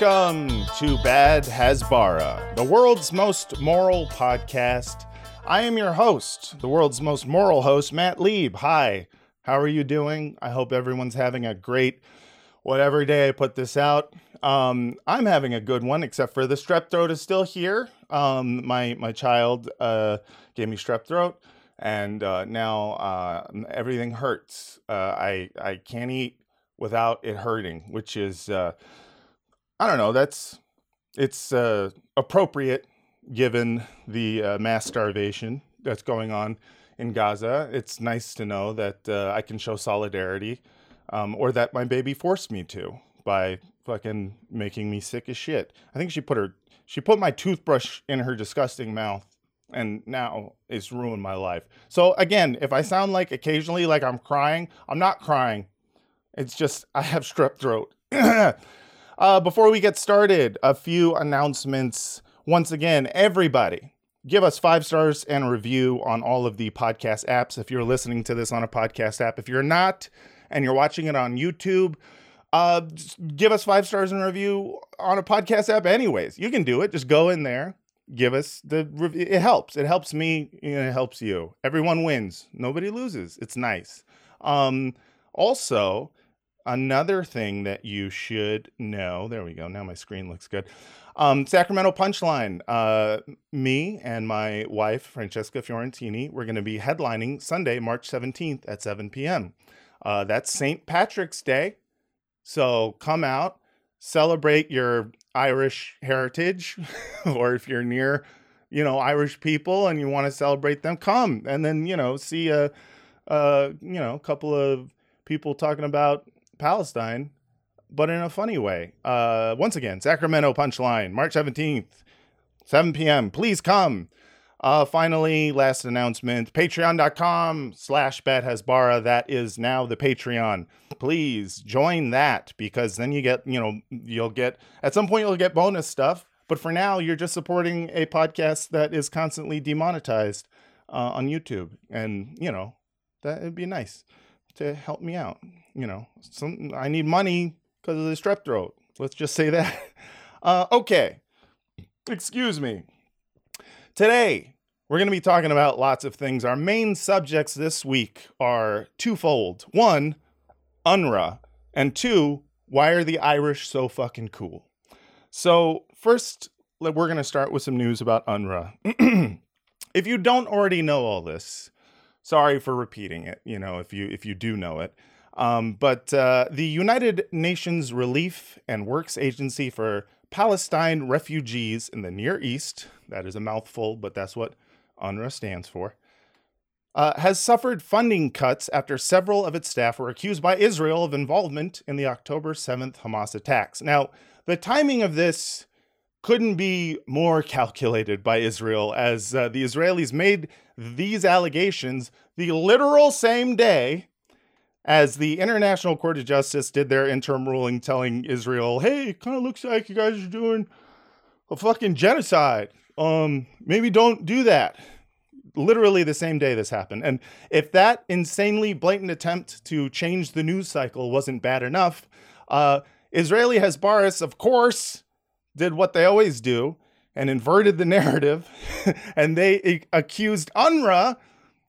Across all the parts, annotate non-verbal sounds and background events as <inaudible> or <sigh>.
Welcome to Bad Hasbara, the world's most moral podcast. I am your host, the world's most moral host, Matt Lieb. Hi, how are you doing? I hope everyone's having a great whatever day I put this out. Um, I'm having a good one, except for the strep throat is still here. Um, my my child uh, gave me strep throat, and uh, now uh, everything hurts. Uh, I I can't eat without it hurting, which is uh, I don't know. That's it's uh, appropriate given the uh, mass starvation that's going on in Gaza. It's nice to know that uh, I can show solidarity, um, or that my baby forced me to by fucking making me sick as shit. I think she put her she put my toothbrush in her disgusting mouth and now it's ruined my life. So again, if I sound like occasionally like I'm crying, I'm not crying. It's just I have strep throat. <clears throat> uh, before we get started, a few announcements. Once again, everybody, give us five stars and a review on all of the podcast apps. If you're listening to this on a podcast app, if you're not and you're watching it on YouTube, uh, give us five stars and a review on a podcast app. Anyways, you can do it. Just go in there, give us the review. It helps. It helps me. it helps you. Everyone wins. Nobody loses. It's nice. Um, also, another thing that you should know. There we go. Now my screen looks good. Um, Sacramento Punchline. Uh, me and my wife, Francesca Fiorentini, we're going to be headlining Sunday, March 17th at 7 p.m. Uh, that's St. Patrick's Day. So come out, celebrate your Irish heritage, <laughs> or if you're near, you know, Irish people and you want to celebrate them, come and then you know see a, a you know, a couple of people talking about Palestine, but in a funny way. Uh, once again, Sacramento Punchline, March 17th, 7 p.m. Please come. Uh, finally, last announcement, patreon.com slash badhasbara. That is now the Patreon. Please join that because then you get, you know, you'll get, at some point you'll get bonus stuff. But for now, you're just supporting a podcast that is constantly demonetized uh, on YouTube. And, you know, that would be nice to help me out. You know, some I need money because of the strep throat. Let's just say that. <laughs> Uh, okay. Excuse me. Today, we're going to be talking about lots of things. Our main subjects this week are twofold. One, UNRWA, and two, why are the Irish so fucking cool? So, first, we're going to start with some news about UNRWA. <clears throat> if you don't already know all this, sorry for repeating it, you know, if you if you do know it. Um, but uh, the United Nations Relief and Works Agency for Palestine refugees in the Near East, that is a mouthful, but that's what UNRWA stands for, uh, has suffered funding cuts after several of its staff were accused by Israel of involvement in the October 7th Hamas attacks. Now, the timing of this couldn't be more calculated by Israel as uh, the Israelis made these allegations the literal same day as the International Court of Justice did their interim ruling telling Israel, hey, it kind of looks like you guys are doing a fucking genocide. Um, maybe don't do that. Literally the same day this happened. And if that insanely blatant attempt to change the news cycle wasn't bad enough, uh, Israeli Hasbaris, of course, did what they always do and inverted the <laughs> narrative. and they accused UNRWA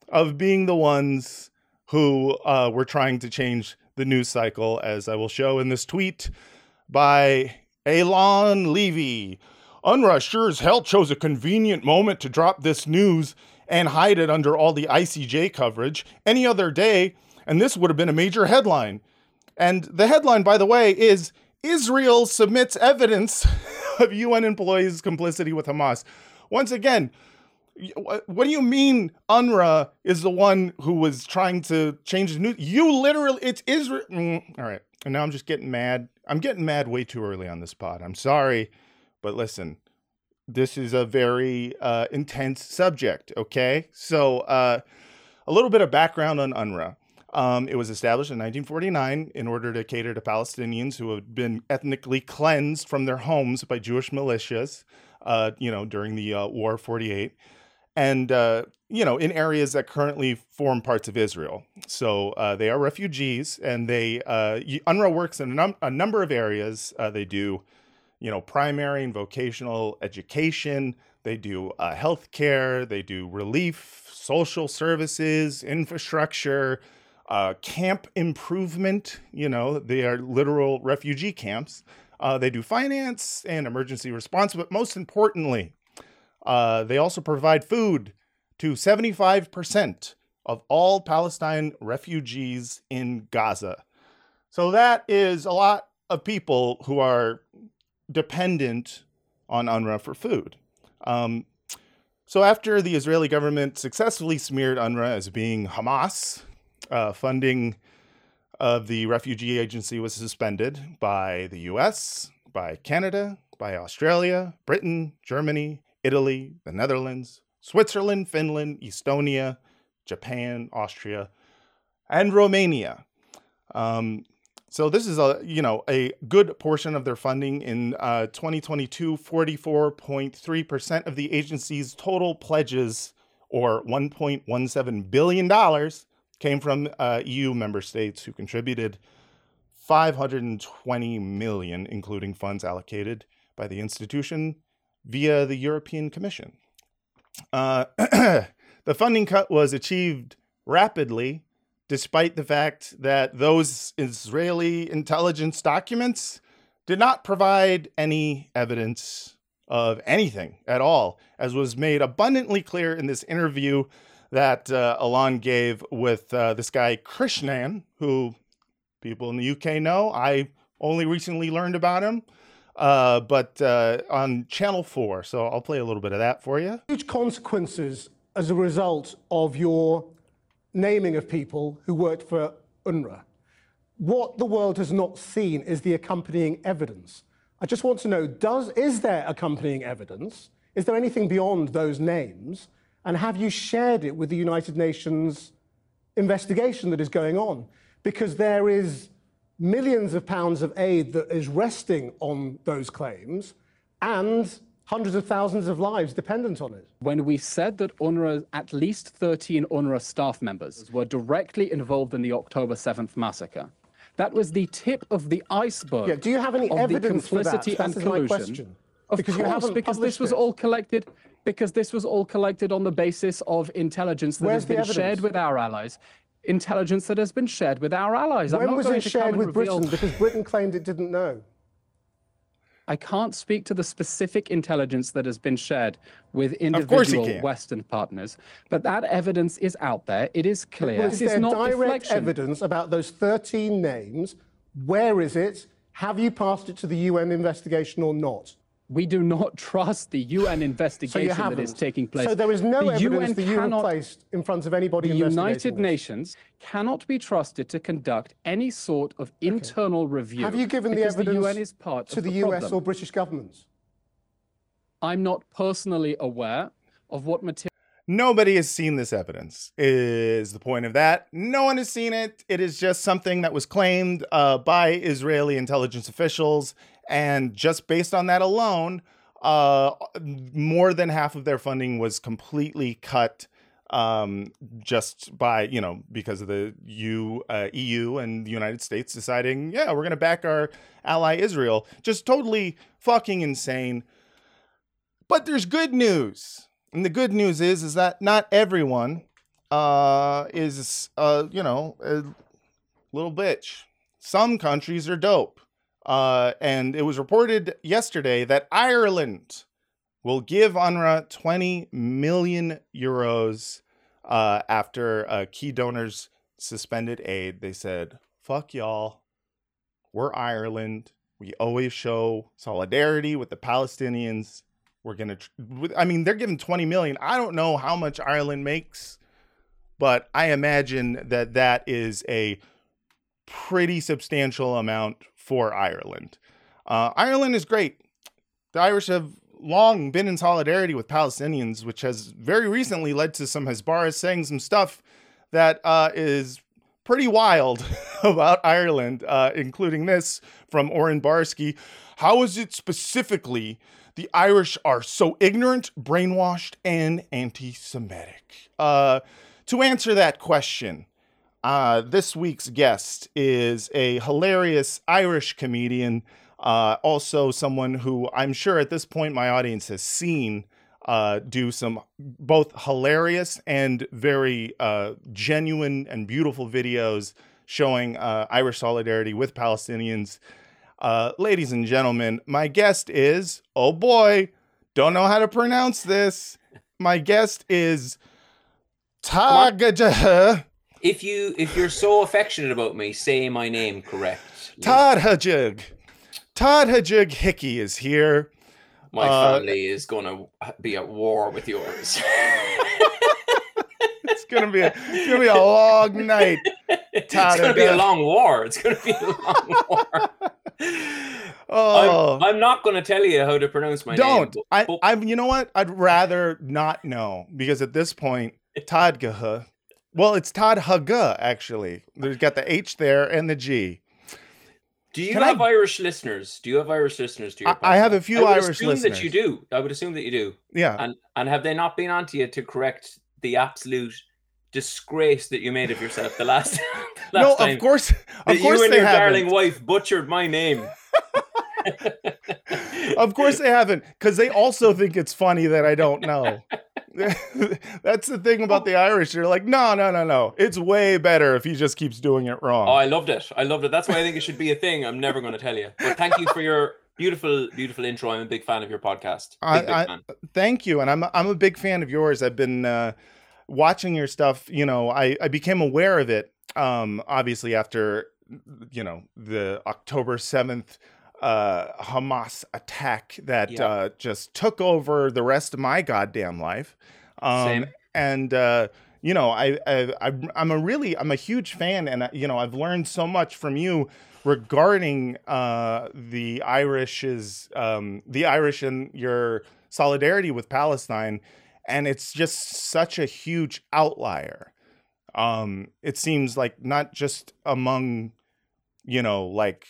of being the ones who uh, were trying to change the news cycle, as I will show in this tweet by Eylon Levy. UNRWA sure as hell chose a convenient moment to drop this news and hide it under all the ICJ coverage any other day, and this would have been a major headline. And the headline, by the way, is Israel submits evidence <laughs> of UN employees' complicity with Hamas. Once again, what do you mean UNRWA is the one who was trying to change the news? You literally, it's Israel. Mm, all right. And now I'm just getting mad. I'm getting mad way too early on this pod. I'm sorry. But listen, this is a very uh, intense subject. Okay. So, uh, a little bit of background on UNRWA. Um, it was established in 1949 in order to cater to Palestinians who had been ethnically cleansed from their homes by Jewish militias, uh, you know, during the uh, War 48 and uh, you know in areas that currently form parts of Israel. So uh, they are refugees, and they uh, UNRWA works in a, num- a number of areas. Uh, they do you know, primary and vocational education. They do uh, health care. They do relief, social services, infrastructure, uh, camp improvement. You know, they are literal refugee camps. Uh, they do finance and emergency response, but most importantly, uh, they also provide food to 75% of all Palestine refugees in Gaza. So that is a lot of people who are dependent on UNRWA for food. Um, so after the Israeli government successfully smeared UNRWA as being Hamas, uh, funding of the refugee agency was suspended by the US, by Canada, by Australia, Britain, Germany, Italy, the Netherlands, Switzerland, Finland, Estonia, Japan, Austria, and Romania. Um, so this is a you know a good portion of their funding in uh, 2022. 44.3 percent of the agency's total pledges, or 1.17 billion dollars, came from uh, EU member states who contributed 520 million, including funds allocated by the institution via the European Commission. Uh, <clears throat> the funding cut was achieved rapidly despite the fact that those Israeli intelligence documents did not provide any evidence of anything at all, as was made abundantly clear in this interview that uh, Eylon gave with uh, this guy Krishnan, who people in the UK know. I only recently learned about him, uh, but uh, on Channel 4. So I'll play a little bit of that for you. Huge consequences as a result of your naming of people who worked for UNRWA. What the world has not seen is the accompanying evidence. I just want to know, does, is there accompanying evidence? Is there anything beyond those names? And have you shared it with the United Nations investigation that is going on? Because there is millions of pounds of aid that is resting on those claims, and hundreds of thousands of lives dependent on it. When we said that UNRWA, at least 13 UNRWA staff members were directly involved in the October 7th massacre, that was the tip of the iceberg. Yeah, do you have any evidence for that? and my question. Of because you course, because this was all collected because this was all collected on the basis of intelligence that Where's has been shared with our allies. Intelligence that has been shared with our allies. I'm When not was going it shared with reveal- Britain? Because Britain claimed it didn't know. I can't speak to the specific intelligence that has been shared with individual. Western partners, but that evidence is out there. It is clear. Well, this is is there not direct deflection. evidence about those 13 names? Where is it? Have you passed it to the UN investigation or not? We do not <laughs> trust the UN investigation haven't. that is taking place. So there is no the evidence UN you have cannot, placed in front of anybody The United this. Nations cannot be trusted to conduct any sort of internal review. Have you given the evidence the UN is part to the, the US problem. or British governments? I'm not personally aware of what material. Nobody has seen this evidence, is the point of that. No one has seen it. It is just something that was claimed uh, by Israeli intelligence officials. And just based on that alone, uh, more than half of their funding was completely cut um, just by, you know, because of the U, uh, EU and the United States deciding, yeah, we're going to back our ally Israel. Just totally fucking insane. But there's good news. And the good news is is that not everyone uh is uh you know a little bitch. Some countries are dope. Uh and it was reported yesterday that Ireland will give UNRWA 20 million euros uh after uh, key donors suspended aid. They said, "Fuck y'all. We're Ireland. We always show solidarity with the Palestinians. We're gonna. I mean, they're giving twenty million. I don't know how much Ireland makes, but I imagine that that is a pretty substantial amount for Ireland. Uh, Ireland is great. The Irish have long been in solidarity with Palestinians, which has very recently led to some Hasbara saying some stuff that uh, is pretty wild <laughs> about Ireland, uh, including this from Oren Barsky. How is it specifically the Irish are so ignorant, brainwashed, and anti Semitic? Uh, to answer that question, uh, this week's guest is a hilarious Irish comedian Uh, also, someone who I'm sure at this point my audience has seen uh, do some both hilarious and very uh, genuine and beautiful videos showing uh, Irish solidarity with Palestinians. Uh, ladies and gentlemen, my guest is, oh boy, don't know how to pronounce this. My guest is Tagaja If you if you're so affectionate about me, say my name correct. Tadhajig. Tadhajig Hickey is here. My uh, family is gonna be at war with yours. <laughs> It's gonna be a, it's gonna be a long night. it's gonna be a long war. It's gonna be a long war. <laughs> Oh, I'm, I'm not gonna tell you how to pronounce my name. don't. name. I, but- I, you know what? I'd rather not know because at this point, Tadgaha. Well, it's Tadhaga actually. There's got the H there and the G. do you can I- have Irish listeners? Do you have Irish listeners to your I- I have a few I would Irish assume listeners. that you do. I would assume that you do. Yeah. And and have they not been onto you to correct the absolute disgrace that you made of yourself the last, <laughs> the last no, of course, of course you and they your haven't. darling wife butchered my name. <laughs> of course they haven't because they also think it's funny that i don't know <laughs> that's the thing about the irish they're like no no no no it's way better if he just keeps doing it wrong Oh, I loved it. I loved it. That's why I think it should be a thing. I'm never going to tell you. But thank you for your beautiful, beautiful intro. I'm a big fan of your podcast. Big, I- big I- fan. thank you and i'm i'm a big fan of yours i've been uh watching your stuff you know i i became aware of it um obviously after you know the october 7th uh hamas attack that Yeah. uh just took over the rest of my goddamn life um Same. and uh you know I, I I'm- a really i'm a huge fan and uh, you know i've learned so much from you regarding uh the irish's um the irish and your solidarity with palestine and it's just such a huge outlier um it seems like not just among you know like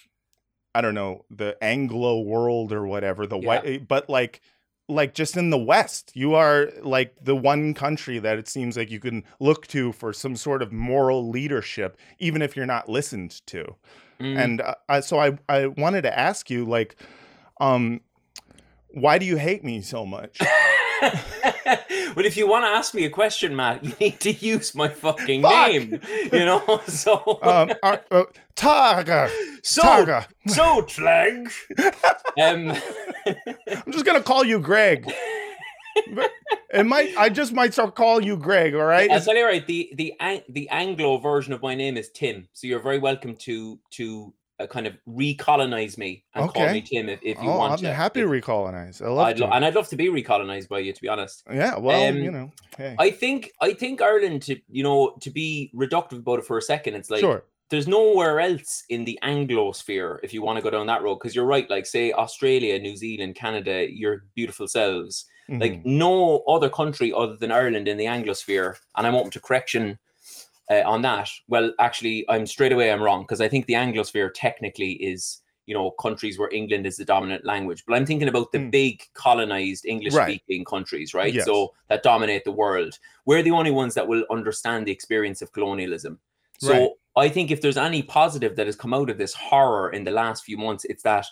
i don't know the anglo world or whatever the Yeah. white but like like just in the west you are like the one country that it seems like you can look to for some sort of moral leadership even if you're not listened to Mm. and uh, I, so I, I wanted to ask you like um why do you hate me so much <laughs> <laughs> but if you want to ask me a question, Matt, you need to use my fucking Fuck! name. You know, <laughs> so um are, uh, Taga, so Taga. so Tlag. <laughs> um, i'm just gonna call you greg it might i just might start calling you greg all right you right. The the the Anglo version of my name is Tim, so you're very welcome to to uh, kind of recolonize me and call me Tim if, if you oh want i'm to. happy If- to recolonize i love I'd lo- and I'd love to be recolonized by you, to be honest. yeah well um, you know hey I think I think Ireland to you know to be reductive about it for a second, it's like sure there's nowhere else in the Anglo sphere if you want to go down that road because you're right. Like say Australia, New Zealand, Canada, your beautiful selves. Mhm. Like no other country other than Ireland in the Anglosphere, and I'm open to correction uh, on that. Well, actually, I'm straight away I'm wrong because I think the Anglosphere technically is you know countries where England is the dominant language, but I'm thinking about the Mm. big colonized English-speaking countries, right? Yes. So that dominate the world. We're the only ones that will understand the experience of colonialism. So Right. I think if there's any positive that has come out of this horror in the last few months, it's that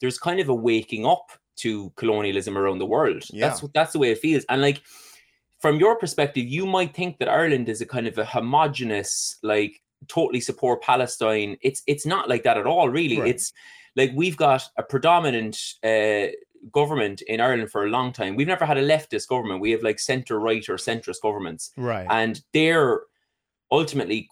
there's kind of a waking up to colonialism around the world. That's Yeah. what that's the way it feels. And like from your perspective, you might think that Ireland is a kind of a homogenous, like totally support Palestine. It's it's not like that at all, really. Right. It's like we've got a predominant uh government in Ireland for a long time. We've never had a leftist government. We have like centre right or centrist governments right and they're ultimately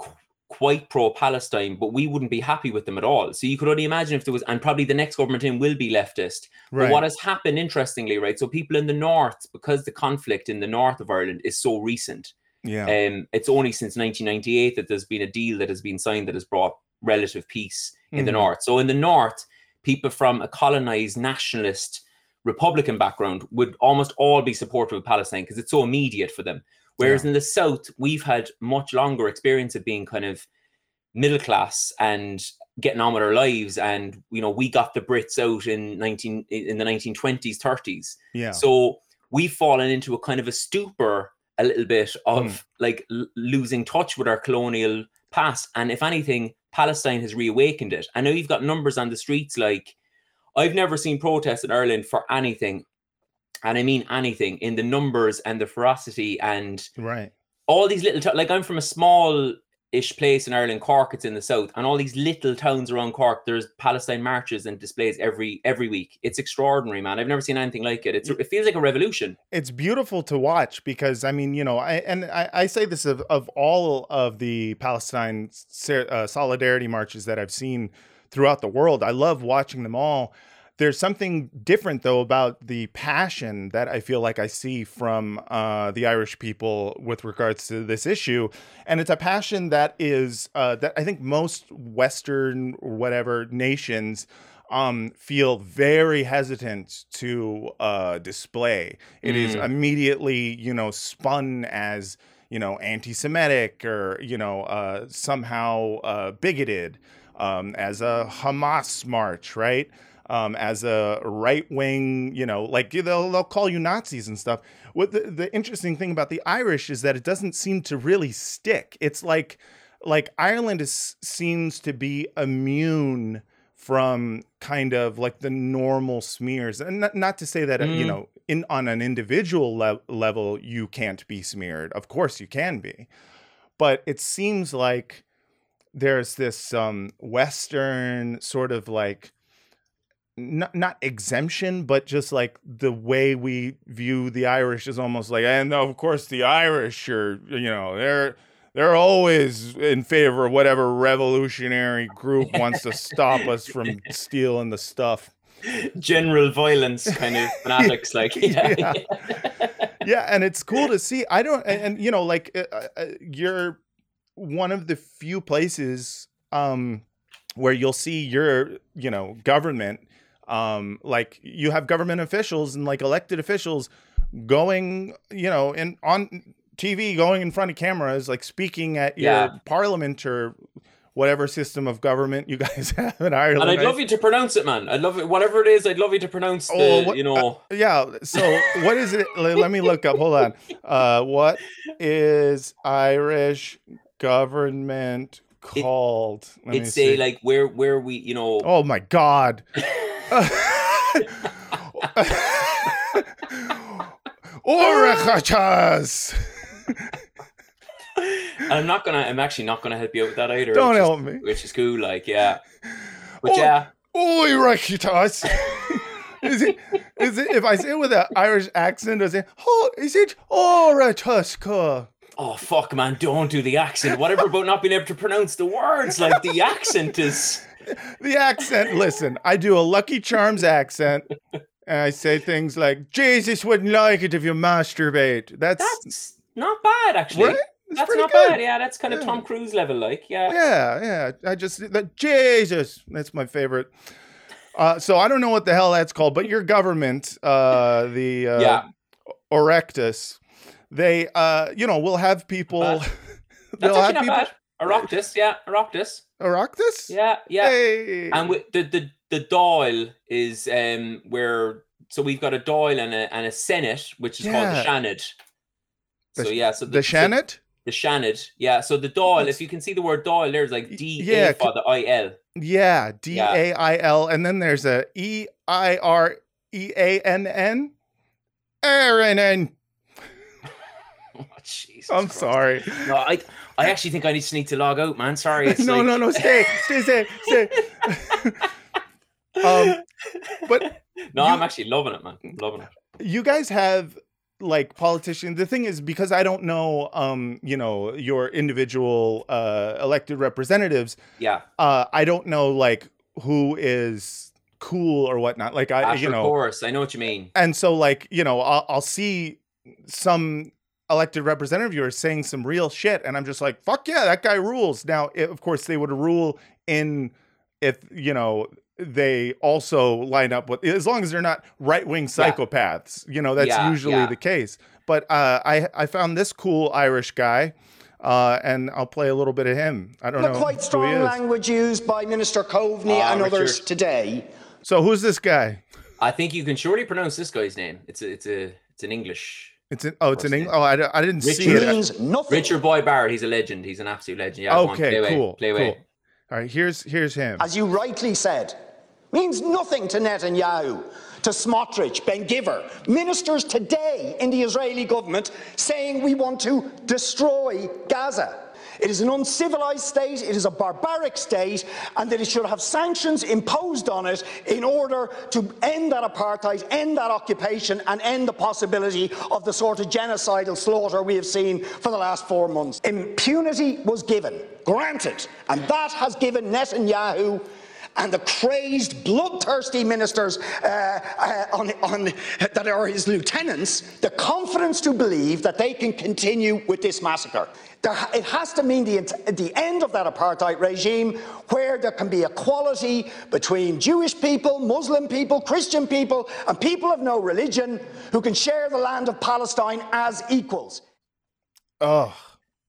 qu- quite pro-Palestine, but we wouldn't be happy with them at all. So you could only imagine if there was, and probably the next government in will be leftist. right But what has happened, interestingly, right? So people in the north, because the conflict in the north of Ireland is so recent, yeah um, it's only since 1998 that there's been a deal that has been signed that has brought relative peace in the Mhm. north. So in the north, people from a colonized nationalist Republican background would almost all be supportive of Palestine because it's so immediate for them. Whereas in the south, we've had much longer experience of being kind of middle class and getting on with our lives. And you know, we got the Brits out in 19 in the 1920s, 30s. yeah So we've fallen into a kind of a stupor a little bit of Mm. like l- losing touch with our colonial past. And if anything, Palestine has reawakened it. I know you've got numbers on the streets like, I've never seen protests in Ireland for anything, and I mean anything in the numbers and the ferocity and Right. all these little to- like I'm from a small ish place in Ireland, Cork. It's in the south, and all these little towns around Cork. There's Palestine marches and displays every every week. It's extraordinary, man. I've never seen anything like it. It's it feels like a revolution. it's beautiful to watch because I mean, you know, I and I, I say this of, of all of the Palestine uh, solidarity marches that I've seen throughout the world. I love watching them all. There's something different though about the passion that I feel like I see from uh, the Irish people with regards to this issue, and it's a passion that is uh, that I think most Western or whatever nations um, feel very hesitant to uh, display. It is Mm. immediately, you know, spun as you know anti-Semitic or you know uh, somehow uh, bigoted, um, as a Hamas march, right? Um, as a right-wing, you know, like they'll they'll call you Nazis and stuff. What the, the interesting thing about the Irish is that it doesn't seem to really stick. It's like like Ireland is seems to be immune from kind of like the normal smears and not, not to say that uh, you Mm. know in on an individual le- level you can't be smeared of course you can be but it seems like there's this um western sort of like not not exemption but just like the way we view the irish is almost like and of course the irish are you know they're they're always in favor of whatever revolutionary group wants to stop us from stealing the stuff General violence kind of <laughs> fanatics, like yeah. Yeah. <laughs> yeah and it's cool to see i don't and, and, you know like uh, uh, you're one of the few places um where you'll see your you know government um like you have government officials and like elected officials going you know in on tv going in front of cameras like speaking at your Yeah. parliament or whatever system of government you <laughs> guys have in ireland And I'd love you to pronounce it, man. I'd love it, whatever it is. I'd love you to pronounce the, Oh, what- you know. yeah so <laughs> what is it let me look up hold on uh what is irish government called Let It's say see. like where where we, you know. oh my god <laughs> Orechachas! And I'm not gonna. I'm actually not gonna help you out with that either. Don't which is- help me. Which is cool, like yeah. But Oh, yeah, Orechachas! Is it? Is it? If I say it with an Irish accent, is it? Oh, is it Orechuska? Oh fuck, man, don't do the accent. Whatever about not being able to pronounce the words. Like the accent is. <laughs> The accent. Listen, I do a Lucky Charms accent, and I say things like, "Jesus wouldn't like it if you masturbate." That's, That's not bad, actually. right. That's not good. bad. Yeah, that's kind of Yeah. Tom Cruise level, like yeah. Yeah, yeah. I just that Jesus. That's my favorite. Uh, so I don't know what the hell that's called, but your government, uh, the uh, Yeah. Orectus, they, uh, you know, we'll have people. <laughs> That's they'll actually have not people. bad. Oroptus, yeah, Oroptus. Orectus. Yeah, yeah. Hey. And with the the the Dáil is um where so we've got a Dáil and a and a Senate, which is called the Yeah. Seanad. The So yeah, so the so Shannon. the Seanad, yeah. So the Dáil, if you can see the word Dáil, there's like D yeah, A for the I L. Yeah, D A I L, and then there's a E I R E A N N. Aaron. <laughs> Oh, Jesus I'm Christ. sorry. No, I I actually think I just need to log out, man. Sorry. <laughs> No, like, no, no. Stay, stay, stay, stay. <laughs> um, but No, you- I'm actually loving it, man. Loving it. you guys have like politicians the thing is because i don't know um you know your individual uh elected representatives Yeah. uh i don't know like who is cool or whatnot like i Ah, you know, of course. I know what you mean. and so like you know I'll, I'll see some elected representative of are saying some real shit and i'm just like fuck yeah that guy rules now i- of course they would rule in if you know they also line up with as long as they're not right-wing Yeah. psychopaths you know that's Yeah, usually yeah. the case but uh i i found this cool irish guy uh and i'll play a little bit of him i don't The know quite who he strong is. language used by Minister Coveney Ah, and others Richard. today. so who's this guy I think you can surely pronounce this guy's name. It's a, it's a it's an English. It's in oh it's in What's english oh i, I didn't see Richard. it means nothing. Richard Boyd Barrett, he's a legend. He's an absolute legend. Yeah, okay play away, cool away. cool all right here's here's him As you rightly said, means nothing to Netanyahu, to Smotrich, Ben Gvir, ministers today in the Israeli government saying we want to destroy Gaza. It is an uncivilized state, it is a barbaric state, and that it should have sanctions imposed on it in order to end that apartheid, end that occupation, and end the possibility of the sort of genocidal slaughter we have seen for the last four months. Impunity was given, granted, and that has given Netanyahu and the crazed, bloodthirsty ministers uh, uh, on, on, that are his lieutenants the confidence to believe that they can continue with this massacre. There, it has to mean the, the end of that apartheid regime where there can be equality between Jewish people, Muslim people, Christian people, and people of no religion who can share the land of Palestine as equals. Oh.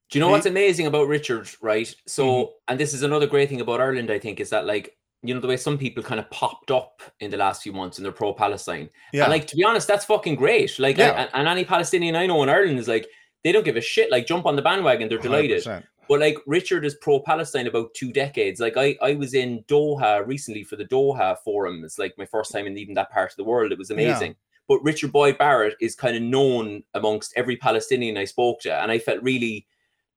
Do you know what's amazing about Richard, right? So, mm-hmm. and this is another great thing about Ireland, I think, is that like you know the way some people kind of popped up in the last few months and they're pro-Palestine. Yeah. And like to be honest, that's fucking great. Like, yeah. I, and any Palestinian I know in Ireland is like they don't give a shit. Like, jump on the bandwagon, they're delighted. 100%. But like Richard is pro-Palestine about two decades. Like I, I was in Doha recently for the Doha Forum. It's like my first time in even that part of the world. It was amazing. Yeah. But Richard Boyd Barrett is kind of known amongst every Palestinian I spoke to, and I felt really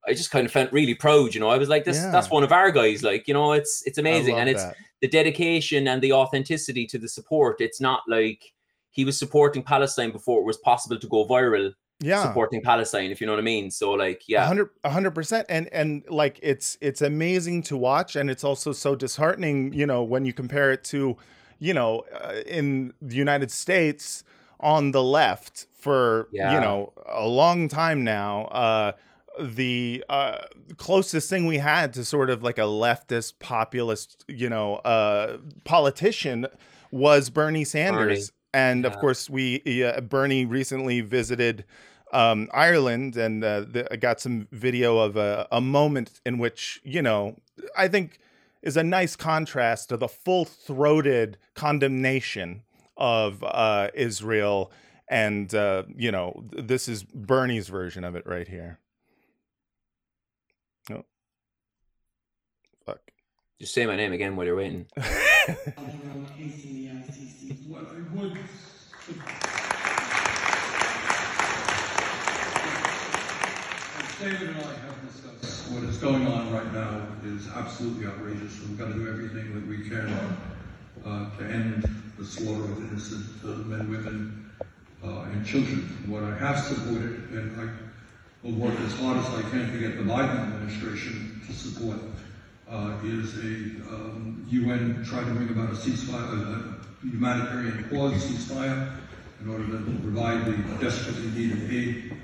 I just kind of felt really proud, you know. I was like, this yeah. that's one of our guys, like, you know, it's it's amazing. And it's that. the dedication and the authenticity to the support. It's not like he was supporting Palestine before it was possible to go viral. Yeah. Supporting Palestine, if you know what I mean. So like, yeah. 100 percent. And and like it's it's amazing to watch and it's also so disheartening, you know, when you compare it to, you know, uh, in the United States on the left for, yeah. you know, a long time now. Uh the uh, closest thing we had to sort of like a leftist populist, you know, uh, politician was Bernie Sanders. Bernie. And yeah. of course, we uh, Bernie recently visited um, Ireland, and uh, the, I got some video of a, a moment in which you know I think is a nice contrast to the full-throated condemnation of uh, Israel. And uh, you know, this is Bernie's version of it right here. Just say my name again while you're waiting. David and I have discussed what is going on right now is absolutely outrageous. We've got to do everything that we can uh, to end the slaughter of innocent uh, men, women, uh, and children. What I have supported, and I will work as hard as I can to get the Biden administration to support uh, is a um, UN trying to bring about a ceasefire, a, humanitarian pause ceasefire in order to provide the desperately needed aid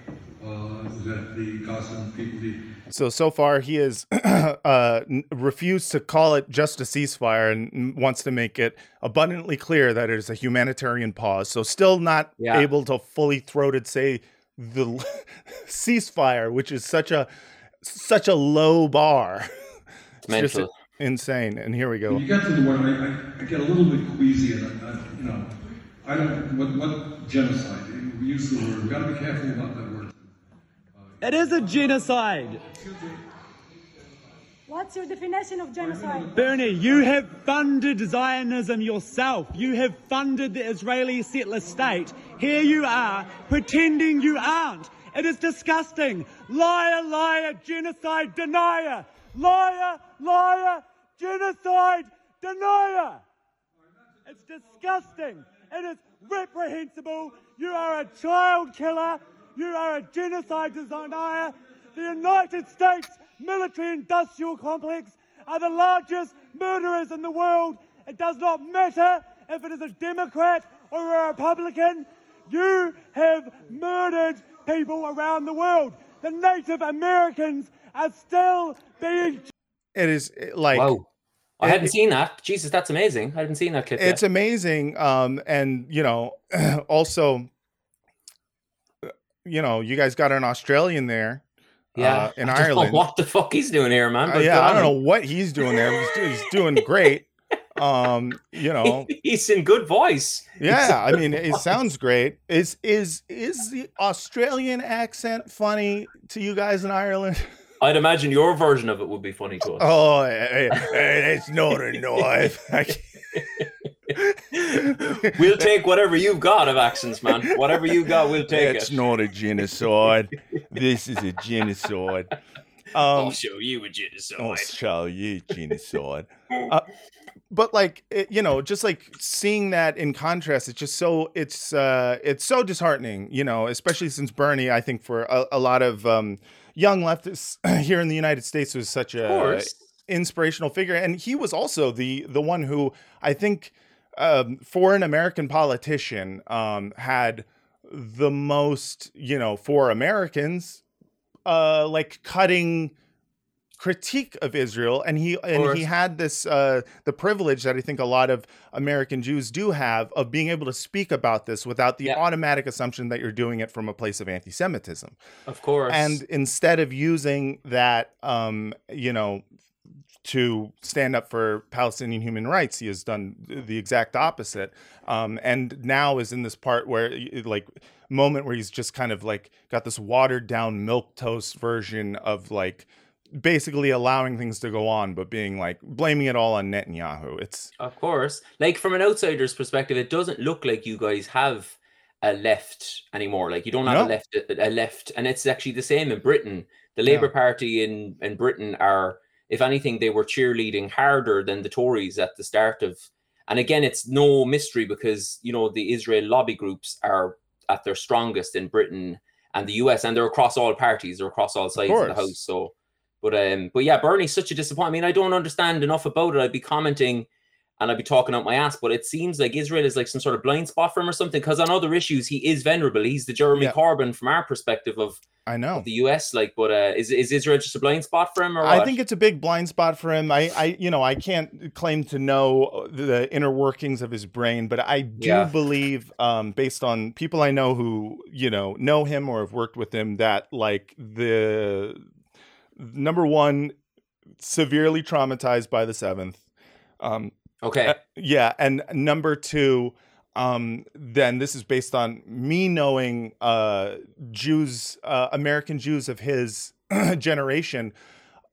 uh, that the Gazan people need. So so far, he has <clears throat> uh, refused to call it just a ceasefire and wants to make it abundantly clear that it is a humanitarian pause. So still not yeah. able to fully throated say the <laughs> ceasefire, which is such a such a low bar. <laughs> It's mental. Just insane. And here we go. When you get to the word, I, I, I get a little bit queasy, and I, I, you know, I don't. What, what genocide? We use the word. We've got to be careful about that word. Uh, it is a genocide. What's your definition of genocide? Bernie, you have funded Zionism yourself. You have funded the Israeli settler state. Here you are, pretending you aren't. It is disgusting. Liar, liar, genocide denier liar, liar, genocide denier. It's disgusting. It is reprehensible. You are a child killer. You are a genocide denier. The United States military industrial complex are the largest murderers in the world. It does not matter if it is a Democrat or a Republican. You have murdered people around the world. The Native Americans are still being. It is eh, like. Wow. I hadn't seen that. Jesus, that's amazing. I hadn't seen that clip. It's yet. amazing. Um, and you know, <clears throat> also, you know, you guys got an Australian there. Yeah, uh, in <laughs> Ireland. what the fuck he's doing here, man? Uh, yeah, I don't know what he's doing there. He's, he's doing great. <laughs> Um, you know, <laughs> he's in good voice. Yeah, I mean, it sounds great. Is is is the Australian accent funny to you guys in Ireland? I'd imagine your version of it would be funny to us. Oh, it's not a knife. <laughs> we'll take whatever you've got of accents, man. Whatever you got, we'll take it's it. not a genocide. this is a genocide. I'll Um, show you a genocide. I'll show you genocide. Uh, but like it, you know, just like seeing that in contrast, it's just so it's uh, it's so disheartening. You know, especially since Bernie, I think for a, a lot of um, young leftists <clears throat> here in the United States was such a inspirational figure, and he was also the the one who I think um, for an American politician um, had the most, you know, for Americans, uh, like cutting critique of Israel, and he and he had this uh, the privilege that I think a lot of American Jews do have of being able to speak about this without the Yeah. automatic assumption that you're doing it from a place of anti-Semitism Of course. and instead of using that um you know to stand up for palestinian human rights he has done the exact opposite um and now is in this part where like moment where he's just kind of like got this watered down milk toast version of like basically allowing things to go on but being like blaming it all on netanyahu it's Of course. Like from an outsider's perspective, it doesn't look like you guys have a left anymore. Like you don't have No. a left a left. And it's actually the same in Britain. The Labour Party in, in Britain are, if anything, they were cheerleading harder than the Tories at the start of and again it's no mystery because you know the Israel lobby groups are at their strongest in Britain and the US and they're across all parties, they're across all sides of the house. So but um, but yeah, Bernie's such a disappointment. I mean, I don't understand enough about it. I'd be commenting and I'd be talking out my ass, but it seems like Israel is like some sort of blind spot for him or something. Because on other issues, he is venerable. He's the Jeremy Yeah. Corbyn from our perspective of, i know of the US. Like, but uh, is is Israel just a blind spot for him, or I what? think it's a big blind spot for him. I, I, you know, I can't claim to know the inner workings of his brain, but I do Yeah. believe, um, based on people I know who, you know, know him or have worked with him, that like the number one, severely traumatized by the seventh. Um, okay. uh, yeah, and number two, um, then this is based on me knowing uh, Jews, uh, American Jews of his <clears throat> generation,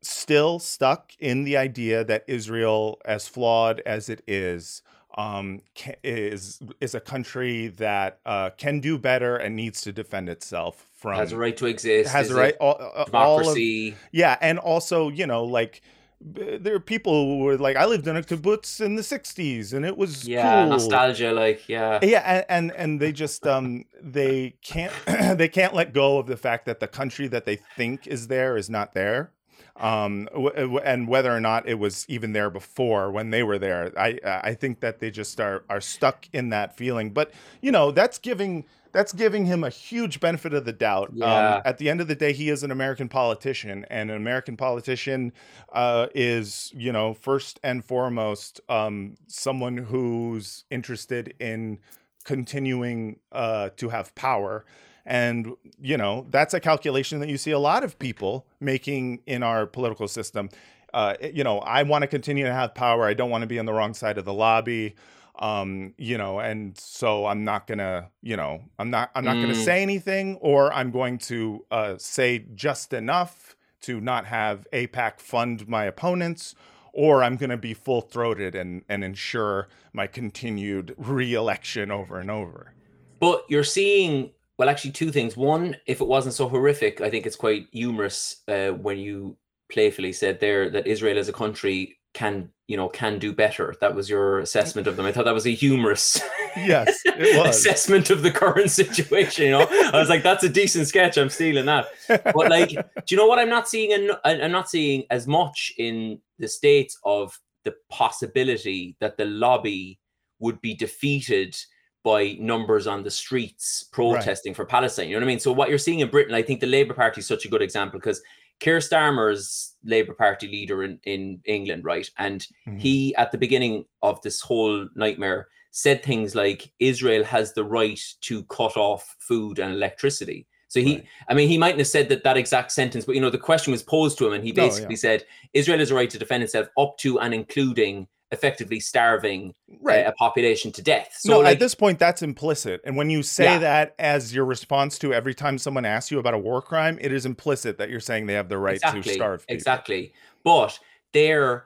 still stuck in the idea that Israel, as flawed as it is, um, is is a country that uh, can do better and needs to defend itself from has a right to exist. has a right all, uh, all of democracy. yeah, and also, you know, like there are people who were like, I lived in a kibbutz in the '60s, and it was yeah, cool. nostalgia. Like, yeah, Yeah, and, and and they just um they can't <clears throat> they can't let go of the fact that the country that they think is there is not there, um w- w- and whether or not it was even there before when they were there. I I think that they just are are stuck in that feeling. But you know that's giving that's giving him a huge benefit of the doubt. Yeah. Um, at the end of the day, he is an American politician, and an American politician uh, is, you know, first and foremost, um, someone who's interested in continuing uh, to have power. And, you know, that's a calculation that you see a lot of people making in our political system. Uh, you know, I want to continue to have power. I don't want to be on the wrong side of the lobby um you know and so i'm not gonna you know i'm not i'm not gonna Mm. say anything or i'm going to uh say just enough to not have AIPAC fund my opponents or i'm gonna be full-throated and and ensure my continued re-election over and over But you're seeing, well, actually, two things. One, if it wasn't so horrific, I think it's quite humorous uh, when you playfully said there that Israel as a country can, you know, can do better. That was your assessment of them. I thought that was a humorous yes it <laughs> was assessment of the current situation. You know, I was like, that's a decent sketch. I'm stealing that. But like, do you know what I'm not seeing? and I'm not seeing as much in the states of the possibility that the lobby would be defeated by numbers on the streets protesting for Palestine. You know what I mean? So what you're seeing in Britain, I think the Labour Party is such a good example because Keir Starmer's Labour Party leader in, in England, right? And Mhm. he, at the beginning of this whole nightmare, said things like Israel has the right to cut off food and electricity. So he, Right. I mean, he mightn't have said that that exact sentence, but you know, the question was posed to him, and he Oh, yeah. basically said Israel has a right to defend itself up to and including effectively starving uh, right a population to death. So, no, like, at this point, that's implicit. And when you say Yeah. that as your response to every time someone asks you about a war crime, it is implicit that you're saying they have the right to starve people. Exactly. But they're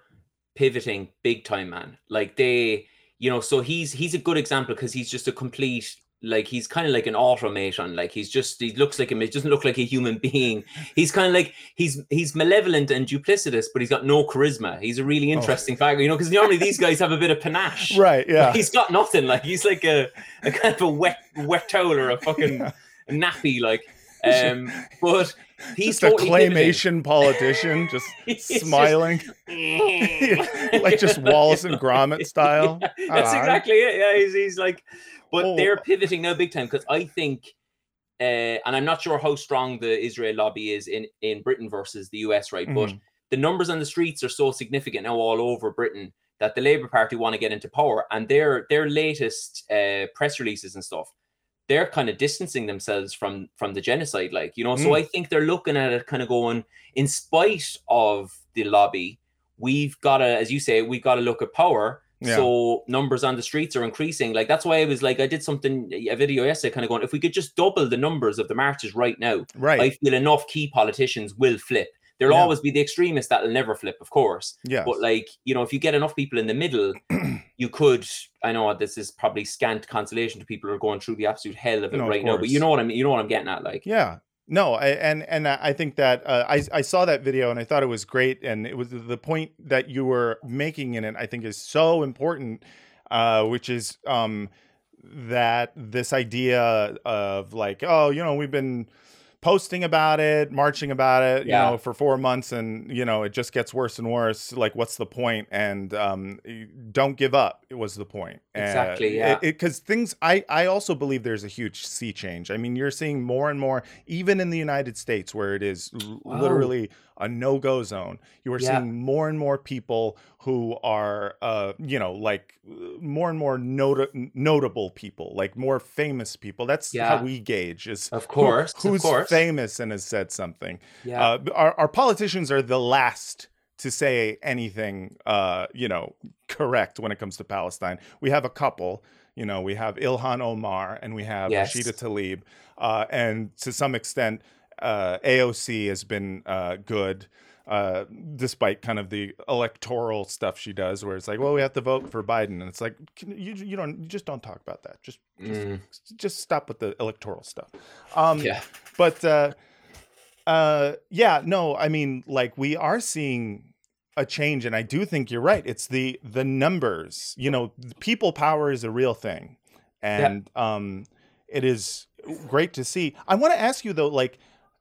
pivoting big time, man. Like they, you know, so he's he's a good example because he's just a complete like he's kind of like an automaton like he's just he looks like him he doesn't look like a human being. He's kind of like he's he's malevolent and duplicitous but he's got no charisma. He's a really interesting oh. figure you know because normally these guys have a bit of panache. <laughs> Right yeah. He's got nothing like he's like a, a kind of a wet wet towel or a fucking <laughs> yeah. nappy like. Um but <laughs> he's just a claymation pivoting. politician just smiling <laughs> just... like just wallace and gromit style yeah, that's exactly it yeah he's, he's like but oh. they're pivoting now big time because I think, uh, and I'm not sure how strong the Israel lobby is in in Britain versus the US, right? Mm. But the numbers on the streets are so significant now all over Britain that the Labour Party want to get into power, and their their latest uh, press releases and stuff, they're kind of distancing themselves from from the genocide, like you know. Mm. So I think they're looking at it, kind of going, in spite of the lobby, we've got to, as you say, we've got to look at power yeah. So numbers on the streets are increasing. Like that's why I was like, I did something a video yesterday, kind of going, if we could just double the numbers of the marches right now, right? I feel enough key politicians will flip. There'll yeah. always be the extremists that'll never flip, of course. Yeah. But like, you know, if you get enough people in the middle, <clears throat> you could. I know this is probably scant consolation to people who are going through the absolute hell of it no, right of now, but you know what I mean. You know what I'm getting at, like. Yeah, no, I, and and I think that uh, I I saw that video and I thought it was great, and it was the point that you were making in it. I think is so important, uh, which is um, that this idea of like, oh, you know, we've been posting about it, marching about it, yeah. you know, for four months, and you know, it just gets worse and worse. Like, what's the point? And um, don't give up. It was the point. Exactly. Uh, yeah. Because things, I I also believe there's a huge sea change. I mean, you're seeing more and more, even in the United States, where it is wow. literally a no-go zone. You are yeah. seeing more and more people who are, uh, you know, like more and more not- notable people, like more famous people. That's yeah. how we gauge is of course who, who's of course. famous and has said something. Yeah, uh, our, our politicians are the last to say anything, uh, you know, correct when it comes to Palestine. We have a couple. You know, we have Ilhan Omar and we have yes. Rashida Tlaib, uh, and to some extent, uh, AOC has been uh, good, uh, despite kind of the electoral stuff she does, where it's like, well, we have to vote for Biden, and it's like, you you don't you just don't talk about that. Just just, mm. just stop with the electoral stuff. Um, yeah, but uh, uh, yeah, no, I mean, like we are seeing a change, and I do think you're right. It's the the numbers. You know, people power is a real thing, and yeah. um, it is great to see. I want to ask you though, like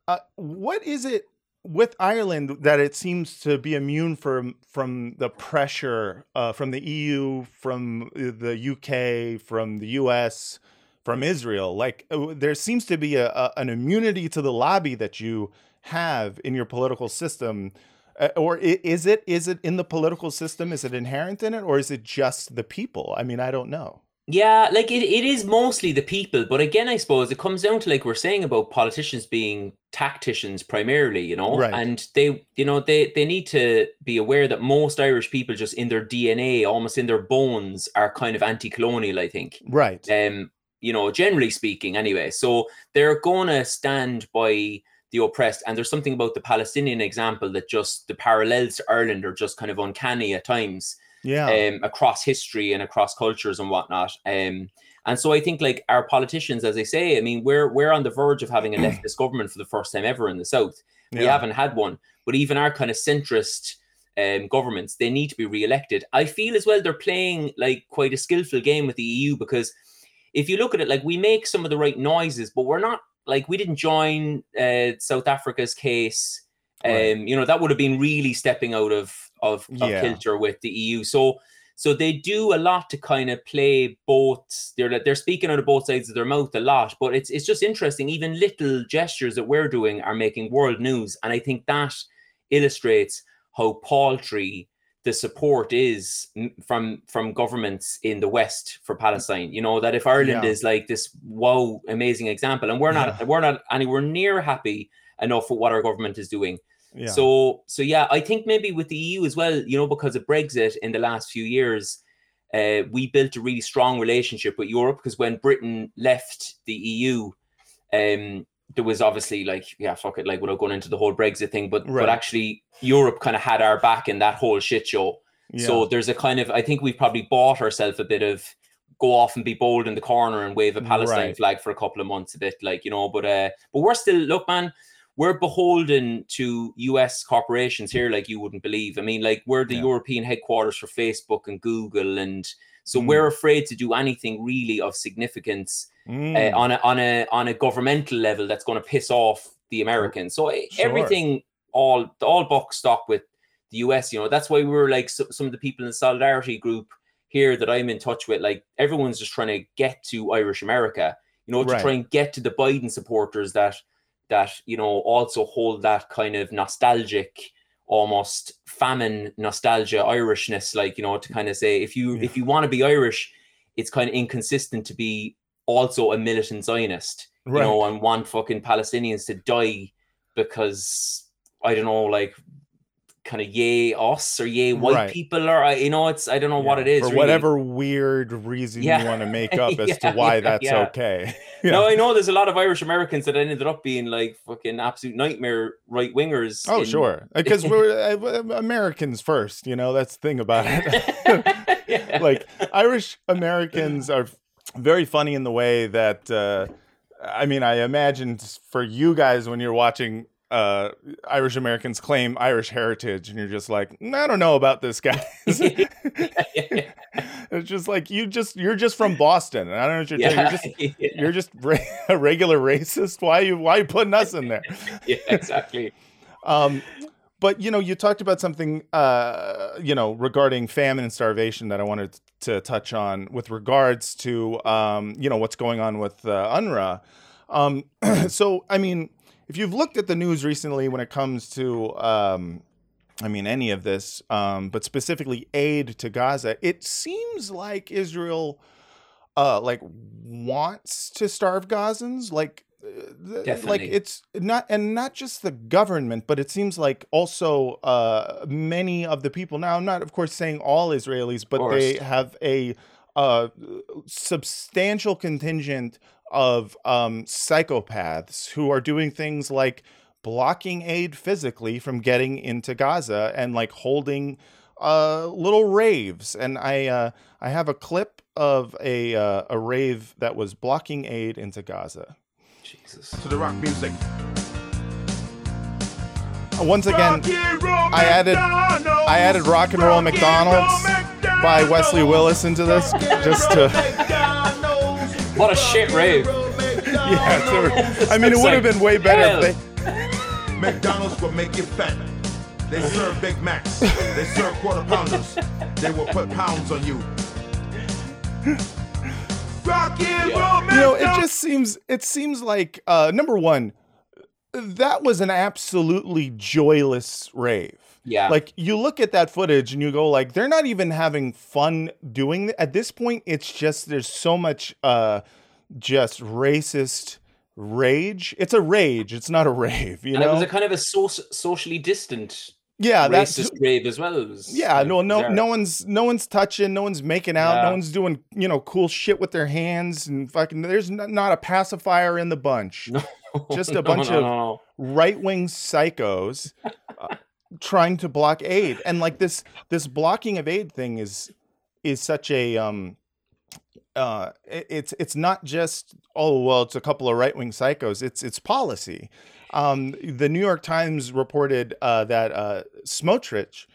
uh, what is it with Ireland that it seems to be immune from from the pressure uh, from the EU, from the UK, from the US, from Israel? Like uh, there seems to be a, a, an immunity to the lobby that you have in your political system. Uh, or is it is it in the political system? Is it inherent in it, or is it just the people? I mean, I don't know. Yeah, like it, it is mostly the people, but again, I suppose it comes down to like we're saying about politicians being tacticians primarily, you know, right. and they, you know, they they need to be aware that most Irish people, just in their DNA, almost in their bones, are kind of anti-colonial. I think, right? Um, you know, generally speaking, anyway. So they're gonna stand by the oppressed, and there's something about the Palestinian example that just the parallels to Ireland are just kind of uncanny at times yeah. um, across history and across cultures and whatnot. Um, and so i think like our politicians as i say i mean we're we're on the verge of having a <clears throat> leftist government for the first time ever in the south. We yeah. haven't had one. But even our kind of centrist um, governments they need to be re-elected. I feel as well they're playing like quite a skillful game with the eu because if you look at it like we make some of the right noises but we're not like we didn't join uh, south africa's case um, you know that would have been really stepping out of of, of yeah. kilter with the EU. So so they do a lot to kind of play both. They're they're speaking out of both sides of their mouth a lot, but it's it's just interesting. Even little gestures that we're doing are making world news, and I think that illustrates how paltry the support is from from governments in the West for Palestine. You know that if Ireland yeah. is like this wow amazing example, and we're not yeah. we're not anywhere near happy enough with what our government is doing. Yeah. So so yeah, I think maybe with the EU as well, you know, because of Brexit in the last few years, uh, we built a really strong relationship with Europe because when Britain left the EU, um, there was obviously like, yeah, fuck it, like without going into the whole Brexit thing, but right. but actually Europe kind of had our back in that whole shit show. So there's a kind of I think we've probably bought ourselves a bit of go off and be bold in the corner and wave a Palestine Right. flag for a couple of months a bit like you know but uh but we're still look man we're beholden to US corporations here like you wouldn't believe. I mean like we're the Yeah. European headquarters for Facebook and Google and so Mm. we're afraid to do anything really of significance Mm. uh, on a on a on a governmental level that's going to piss off the Americans. So eh, Sure. everything all all buck stock with the US. You know that's why we were like so, some of the people in the solidarity group here that I'm in touch with. Like everyone's just trying to get to Irish America. You know to Right. try and get to the Biden supporters that that you know also hold that kind of nostalgic almost famine nostalgia irishness like you know to kind of say if you Yeah. if you want to be irish it's kind of inconsistent to be also a militant Zionist, you know, and want fucking Palestinians to die because I don't know, like kind of yay us or yay white Right. people or you know, it's I don't know what it is. for really. whatever weird reason Yeah. you want to make <laughs> up as to why yeah, that's yeah. okay. <laughs> No, I know there's a lot of Irish Americans that ended up being like fucking absolute nightmare right wingers. Oh, in- sure. Because we're <laughs> uh, Americans first, you know, that's the thing about it. Yeah. like Irish Americans are very funny in the way that uh, I mean, I imagine for you guys when you're watching uh, Irish Americans claim Irish heritage, and you're just like, "Mm, I don't know about this guy. <laughs> it's just like you just you're just from Boston, and I don't know what you're doing. You're just <laughs> yeah, you're just a regular racist. Why are you why are you putting us in there? <laughs> yeah, exactly. Um, but you know, you talked about something, uh, you know, regarding famine and starvation that I wanted to touch on with regards to, um, you know, what's going on with uh, UNRWA. Um, <clears throat> so, I mean, if you've looked at the news recently when it comes to, um, I mean, any of this, um, but specifically aid to Gaza, it seems like Israel, uh, like wants to starve Gazans, like. uh, Like it's not, and not just the government, but it seems like also uh, many of the people now. I'm not, of course, saying all Israelis, but they have a uh, substantial contingent of um, psychopaths who are doing things like blocking aid physically from getting into Gaza and like holding uh, little raves. And I uh, I have a clip of a uh, a rave that was blocking aid into Gaza. Jesus. to the rock music. Uh, Once again, I added I added Rock and Roll McDonald's by Wesley Willis into this just to What a shit rave. <laughs> yeah. so- I mean, it would have been way better if they. McDonald's will make you fat. They serve Big Macs. They serve quarter pounders. They will put pounds on you. Rock and roll, you know, it just seems it seems like uh number one, that was an absolutely joyless rave. Yeah. Like you look at that footage and you go like they're not even having fun doing it. At this point it's just there's so much uh just racist rage. It's a rage, it's not a <laughs> rave, you and know. it was a kind of a so- socially distant yeah, that's racist rave as well. Was, Yeah, like, no, no, bizarre. no one's no one's touching, no one's making out, no one's doing you know cool shit with their hands and fucking. There's n- not a pacifier in the bunch. <laughs> No, just a No, bunch no, of right wing psychos uh, trying to block aid, and like this this blocking of aid thing is is such a um uh it's it's not just oh well it's a couple of right wing psychos it's it's policy um the new york times reported uh that uh smotrich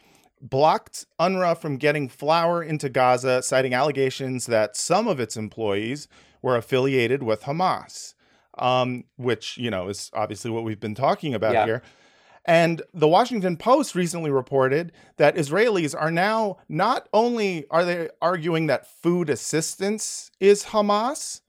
blocked unrwa from getting flour into gaza citing allegations that some of its employees were affiliated with hamas um which you know is obviously what we've been talking about Yeah. here and the Washington Post recently reported that Israelis are now not only are they arguing that food assistance is Hamas,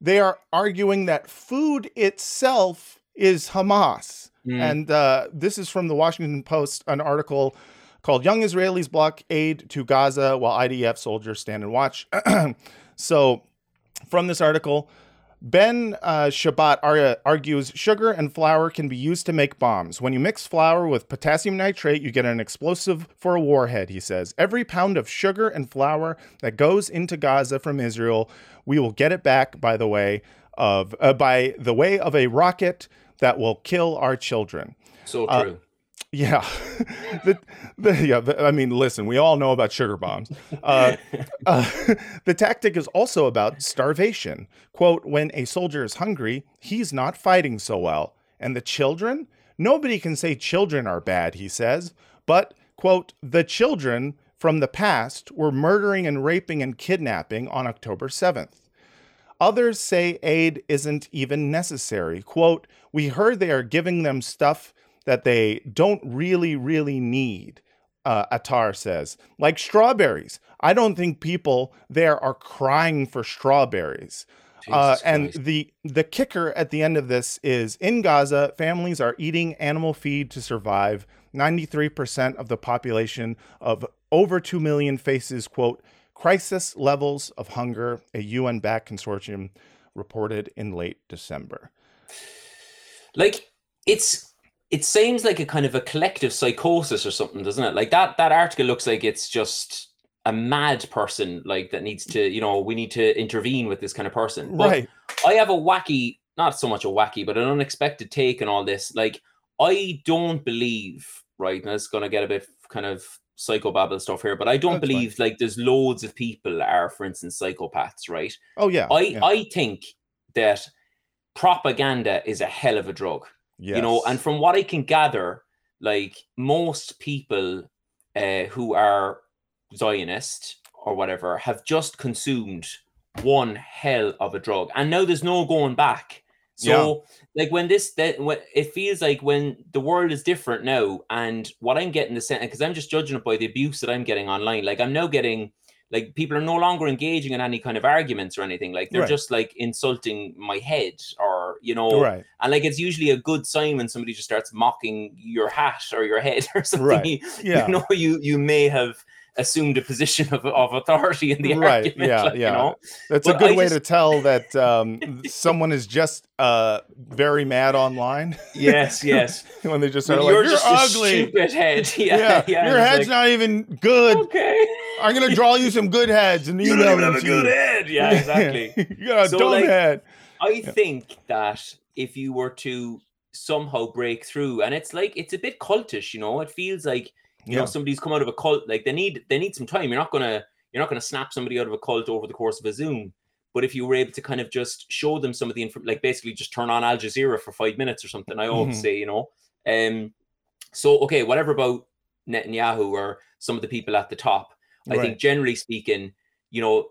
they are arguing that food itself is Hamas. Mm. And uh, this is from the Washington Post, an article called "Young Israelis Block Aid to Gaza While IDF Soldiers Stand and Watch." <clears throat> so, from this article. Ben uh, Shabbat ar- argues sugar and flour can be used to make bombs. When you mix flour with potassium nitrate, you get an explosive for a warhead, he says. Every pound of sugar and flour that goes into Gaza from Israel, we will get it back by the way of uh, by the way of a rocket that will kill our children. So Uh, true. Yeah, <laughs> the, the, yeah. The, I mean, listen, we all know about sugar bombs. Uh, <laughs> uh, the tactic is also about starvation. Quote: When a soldier is hungry, he's not fighting so well, and the children. Nobody can say children are bad, he says, but quote: the children from the past were murdering and raping and kidnapping on October seventh. Others say aid isn't even necessary. Quote: We heard they are giving them stuff that they don't really, really need, uh, Attar says. Like strawberries. I don't think people there are crying for strawberries. Uh, and the the kicker at the end of this is in Gaza, families are eating animal feed to survive. 93% of the population of over 2 million faces, quote, crisis levels of hunger, a UN backed consortium reported in late December. Like, it's it seems like a kind of a collective psychosis or something, doesn't it? Like that that article looks like it's just a mad person like that needs to, you know, we need to intervene with this kind of person. But Right. I have a wacky, not so much a wacky, but an unexpected take on all this. Like, I don't believe, right? And it's gonna get a bit kind of psychobabble stuff here, but I don't That's fine. believe like there's loads of people are, for instance, psychopaths, right? Oh yeah. I yeah. I think that propaganda is a hell of a drug you know and from what i can gather like most people uh, who are zionist or whatever have just consumed one hell of a drug and now there's no going back. So like when this that when it feels like when the world is different now and what i'm getting the sense because i'm just judging it by the abuse that i'm getting online. Like i'm now getting like people are no longer engaging in any kind of arguments or anything. Like they're Right. just like insulting my head or you know right. and like it's usually a good sign when somebody just starts mocking your hat or your head <laughs> or something. Right. You, Yeah. you <laughs> know, you you may have assumed a position of, of authority in the Right, argument. yeah, <laughs> like, yeah. You know? That's But a good I way just- to tell that um, someone is just uh, very mad online Yes, yes. when they just are like, you're "You're ugly." stupid head. Yeah, Yeah, yeah. your head's like, not even good. okay. I'm gonna draw you some good heads and You don't even have a you. good head. Yeah, exactly. you got a So, dumb like, head. I think that if you were to somehow break through, and it's like it's a bit cultish, you know, it feels like you Yeah. know somebody's come out of a cult. Like they need they need some time. You're not gonna you're not gonna snap somebody out of a cult over the course of a Zoom. But if you were able to kind of just show them some of the info, like basically just turn on Al Jazeera for five minutes or something, I always Mhm. say, you know. Um, so okay, whatever about Netanyahu or some of the people at the top, I Right. think generally speaking, you know,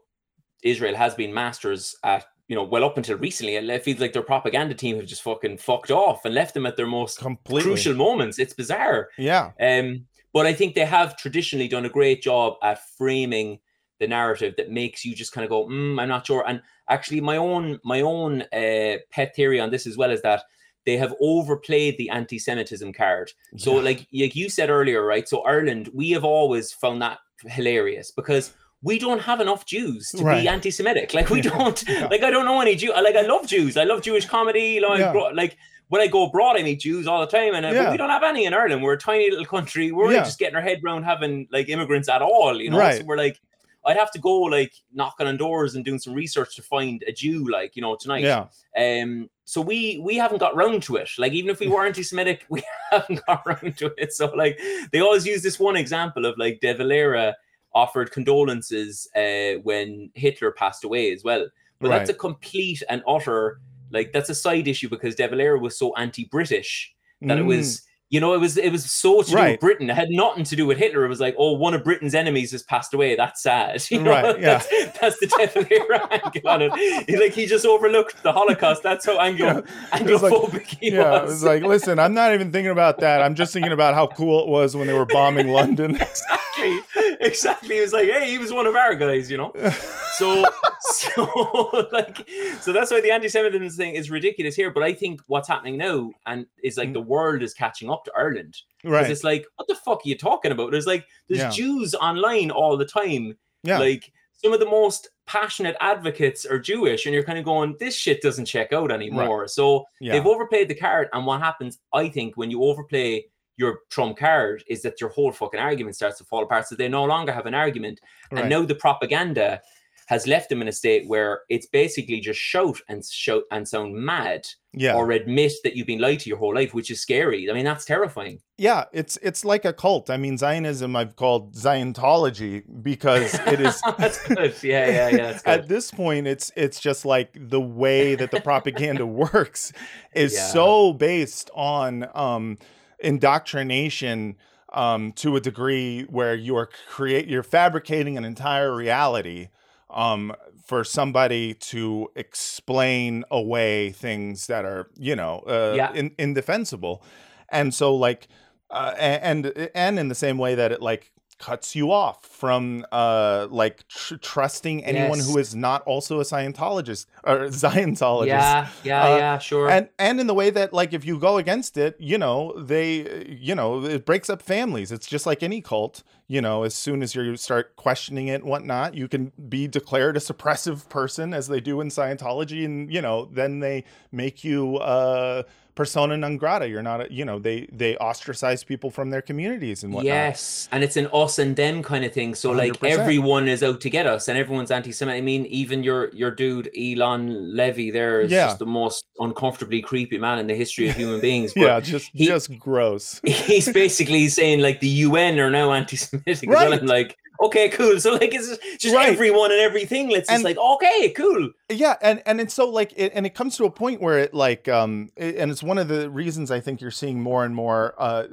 Israel has been masters at, you know, well up until recently, it feels like their propaganda team have just fucking fucked off and left them at their most Completely. crucial moments. It's bizarre. Yeah. Um, but I think they have traditionally done a great job at framing the narrative that makes you just kind of go, mm, I'm not sure. And actually, my own my own uh, pet theory on this as well is that they have overplayed the anti-Semitism card. So, Yeah. like like you said earlier, right? So Ireland, we have always found that hilarious because we don't have enough Jews to Right. be anti-Semitic. Like we <laughs> don't. Yeah. Like I don't know any Jew. Like I love Jews. I love Jewish comedy. Like, Yeah. gro- like when I go abroad, I meet Jews all the time, and uh, Yeah. we don't have any in Ireland. We're a tiny little country. We're Yeah. just getting our head around having like immigrants at all. You know, Right. so we're like. I'd have to go like knocking on doors and doing some research to find a Jew, like you know, tonight. Yeah. Um, so we we haven't got round to it. Like even if we were anti-Semitic, <laughs> we haven't got round to it. So like they always use this one example of like De Valera offered condolences uh, when Hitler passed away as well. But that's a complete and utter like that's a side issue because De Valera was so anti-British that it was you know it was it was so to do Mm. With Britain. It had nothing to do with Hitler. It was like oh one of Britain's enemies has passed away. That's sad. <laughs> You know? Right, yeah. That's, that's the De Valera <laughs> angle on it. He, like he just overlooked the Holocaust. That's how <laughs> Anglo It was like- he Yeah, it was. was like, listen, I'm not even thinking about that. I'm just thinking about how cool it was when they were bombing London. exactly, <laughs> exactly. He was like, hey, he was one of our guys, you know. <laughs> So, so <laughs> like, so that's why the anti-Semitism thing is ridiculous here. But I think what's happening now, and is like the world is catching up to Ireland. Because Mm. right. it's like, what the fuck are you talking about? There's like, there's Yeah. Jews online all the time. Yeah. Like some of the most passionate advocates are Jewish, and you're kind of going, this shit doesn't check out anymore. So Yeah. they've overplayed the card. And what happens, I think, when you overplay your trump card is that your whole fucking argument starts to fall apart. So they no longer have an argument. Right. And now the propaganda has left them in a state where it's basically just shout and shout and sound mad Yeah. or admit that you've been lied to your whole life, which is scary. I mean, that's terrifying. Yeah, it's it's like a cult. I mean, Zionism I've called Ziontology because it is <laughs> that's good. Yeah, yeah, yeah. That's <laughs> at this point it's it's just like the way that the propaganda <laughs> works is Yeah. so based on um indoctrination um to a degree where you are create you're fabricating an entire reality um for somebody to explain away things that are you know uh Yeah. in, indefensible and so like uh, and and in the same way that it like cuts you off from uh like tr- trusting anyone who Yes. is not also a Scientologist or <laughs> Ziontologist. Yeah, yeah, Uh, yeah, sure. And and in the way that like if you go against it, you know, they you know, it breaks up families. It's just like any cult, you know, as soon as you start questioning it and whatnot, you can be declared a suppressive person as they do in Scientology and you know, then they make you uh persona non grata. You're not a, you know, they they ostracize people from their communities and whatnot. Yes, and it's an us and them kind of thing. So like 100%. everyone is out to get us, and everyone's anti-Semitic. I mean, even your your dude Eylon Levy there is Yeah. just the most uncomfortably creepy man in the history of human <laughs> beings. But Yeah, just he- just gross. <laughs> he's basically saying like the UN are now anti-Semitic. <laughs> Well. Right. I'm like, okay, cool. <laughs> So like it's just Right. everyone and everything. Let's And- just like, okay, cool. yeah and and it's so like it, and it comes to a point where it like um it- and it's one of the reasons i think you're seeing more and more uh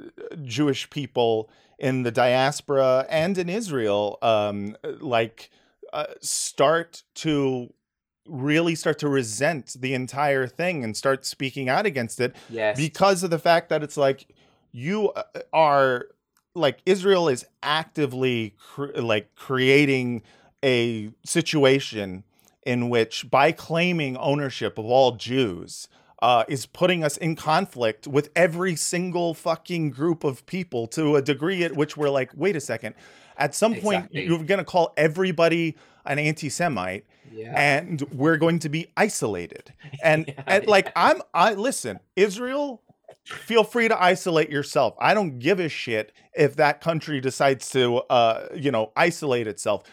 jewish people in the diaspora and in israel um like uh, start to really start to resent the entire thing and start speaking out against it Yes. because of the fact that it's like you uh, are like Israel is actively cr- like creating a situation in which by claiming ownership of all Jews uh, is putting us in conflict with every single fucking group of people to a degree at which we're like, wait a second. At some point, Exactly. you're going to call everybody an anti-Semite, Yeah. and we're going to be isolated. <laughs> And, Yeah, and like I'm, I listen, Israel. Feel free to isolate yourself. I don't give a shit if that country decides to, uh, you know, isolate itself.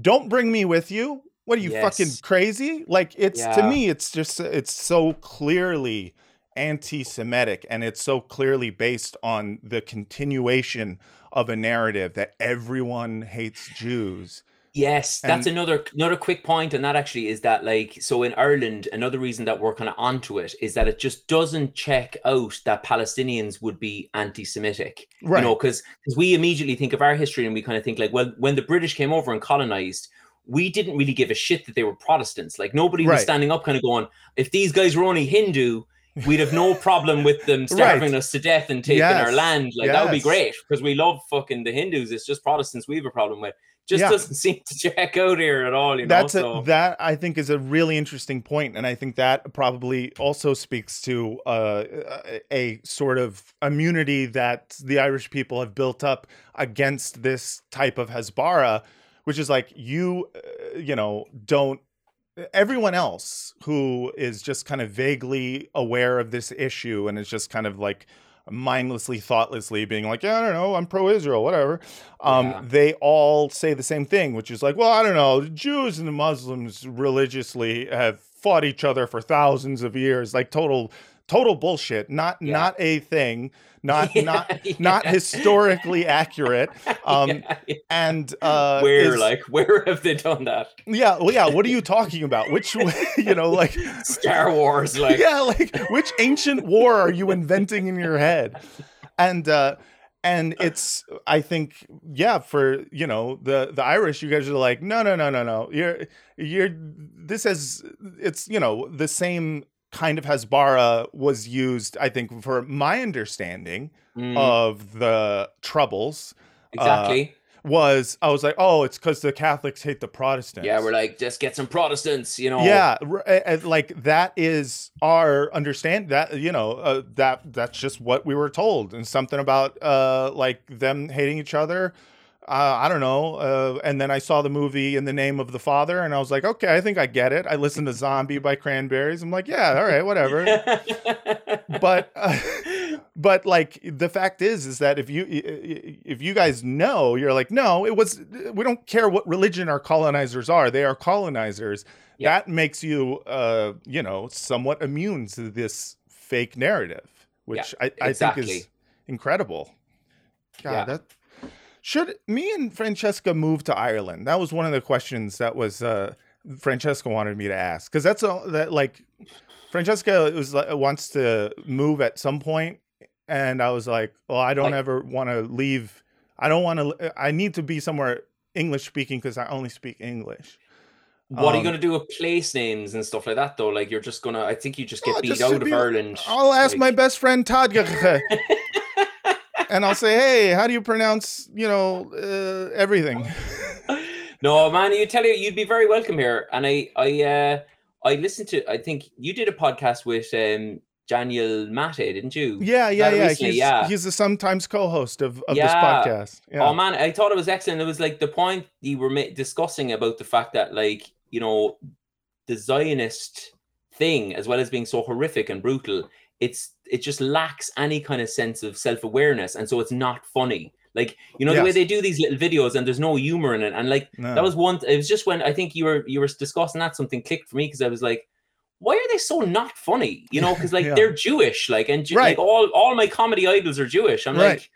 Don't bring me with you. What are you fucking crazy? Like it's to me, it's just it's so clearly anti-Semitic, and it's so clearly based on the continuation of a narrative that everyone hates Jews. Yes, that's And- another another quick point, and that actually is that like so in Ireland, another reason that we're kind of onto it is that it just doesn't check out that Palestinians would be anti-Semitic, Right. You know, because we immediately think of our history and we kind of think like, well, when the British came over and colonized, we didn't really give a shit that they were Protestants. Like nobody was standing up, kind of going, if these guys were only Hindu. We'd have no problem with them <laughs> starving us to death and taking our land. Like that would be great because we love fucking the Hindus. It's just Protestants we have a problem with just Yeah. doesn't <laughs> seem to check out here at all. You know, That's so a, that I think is a really interesting point, and I think that probably also speaks to uh, a, a sort of immunity that the Irish people have built up against this type of Hasbara, which is like you, uh, you know, don't. Everyone else who is just kind of vaguely aware of this issue and is just kind of like mindlessly, thoughtlessly being like, yeah, I don't know, I'm pro-Israel, whatever. Um, Yeah. They all say the same thing, which is like, well, I don't know, the Jews and the Muslims religiously have fought each other for thousands of years, like total, total bullshit. Not, Yeah. not a thing. Not, <laughs> Yeah, not, not historically accurate. <laughs> Um, Yeah, yeah. and uh, where is- like where have they done that? yeah, well, yeah. What are you talking about? Which, <laughs> you know, like, Star Wars, like yeah, like which ancient war are you inventing in your head? And uh and it's I think yeah, for you know, the the Irish, you guys are like, no, no, no, no, no. You're you're this is it's you know, the same kind of Hasbara was used, I think, for my understanding Mm, of the troubles. uh, exactly. Was I was like, oh, it's because the Catholics hate the Protestants. yeah, we're like just get some Protestants, you know. Yeah, r- a- a- like that is our understand that you know uh, that that's just what we were told, and something about uh like them hating each other. Uh, I don't know. Uh, and then I saw the movie In the Name of the Father, and I was like, okay, I think I get it. I listened to Zombie by Cranberries. I'm like, yeah, all right, whatever. but <laughs> uh, but like the fact is is that if you if you guys know you're like no it was we don't care what religion our colonizers are they are colonizers Yeah. that makes you uh you know somewhat immune to this fake narrative which I, I think is incredible god Yeah. that should me and francesca move to ireland that was one of the questions that was uh francesca wanted me to ask because that's all that like Francesca was like, wants to move at some point, and I was like, "Well, I don't Like- ever want to leave. I don't want to. I need to be somewhere English speaking because I only speak English." What are you Um, gonna do with place names and stuff like that though? Like you're just gonna I think you just get beat just out to of be- Ireland. I'll ask like- my best friend Todd, <laughs> and I'll say, "Hey, how do you pronounce you know uh, everything?" <laughs> No, man, you tell you you'd be very welcome here. And I I uh I listened to I think you did a podcast with um Daniel Maté, didn't you? yeah, yeah, yeah. He's yeah. he's the sometimes co-host of, of this podcast. Yeah. Oh man, I thought it was excellent. It was like the point you were discussing about the fact that, like, you know, the Zionist thing, as well as being so horrific and brutal, it's it just lacks any kind of sense of self awareness, and so it's not funny. Like, you know, the way they do these little videos, and there's no humor in it, and like No. that was one. It was just when I think you were you were discussing that something clicked for me because I was like. Why are they so not funny? You know, because like <laughs> Yeah. they're Jewish, like and Right. like all all my comedy idols are Jewish. I'm Right. like,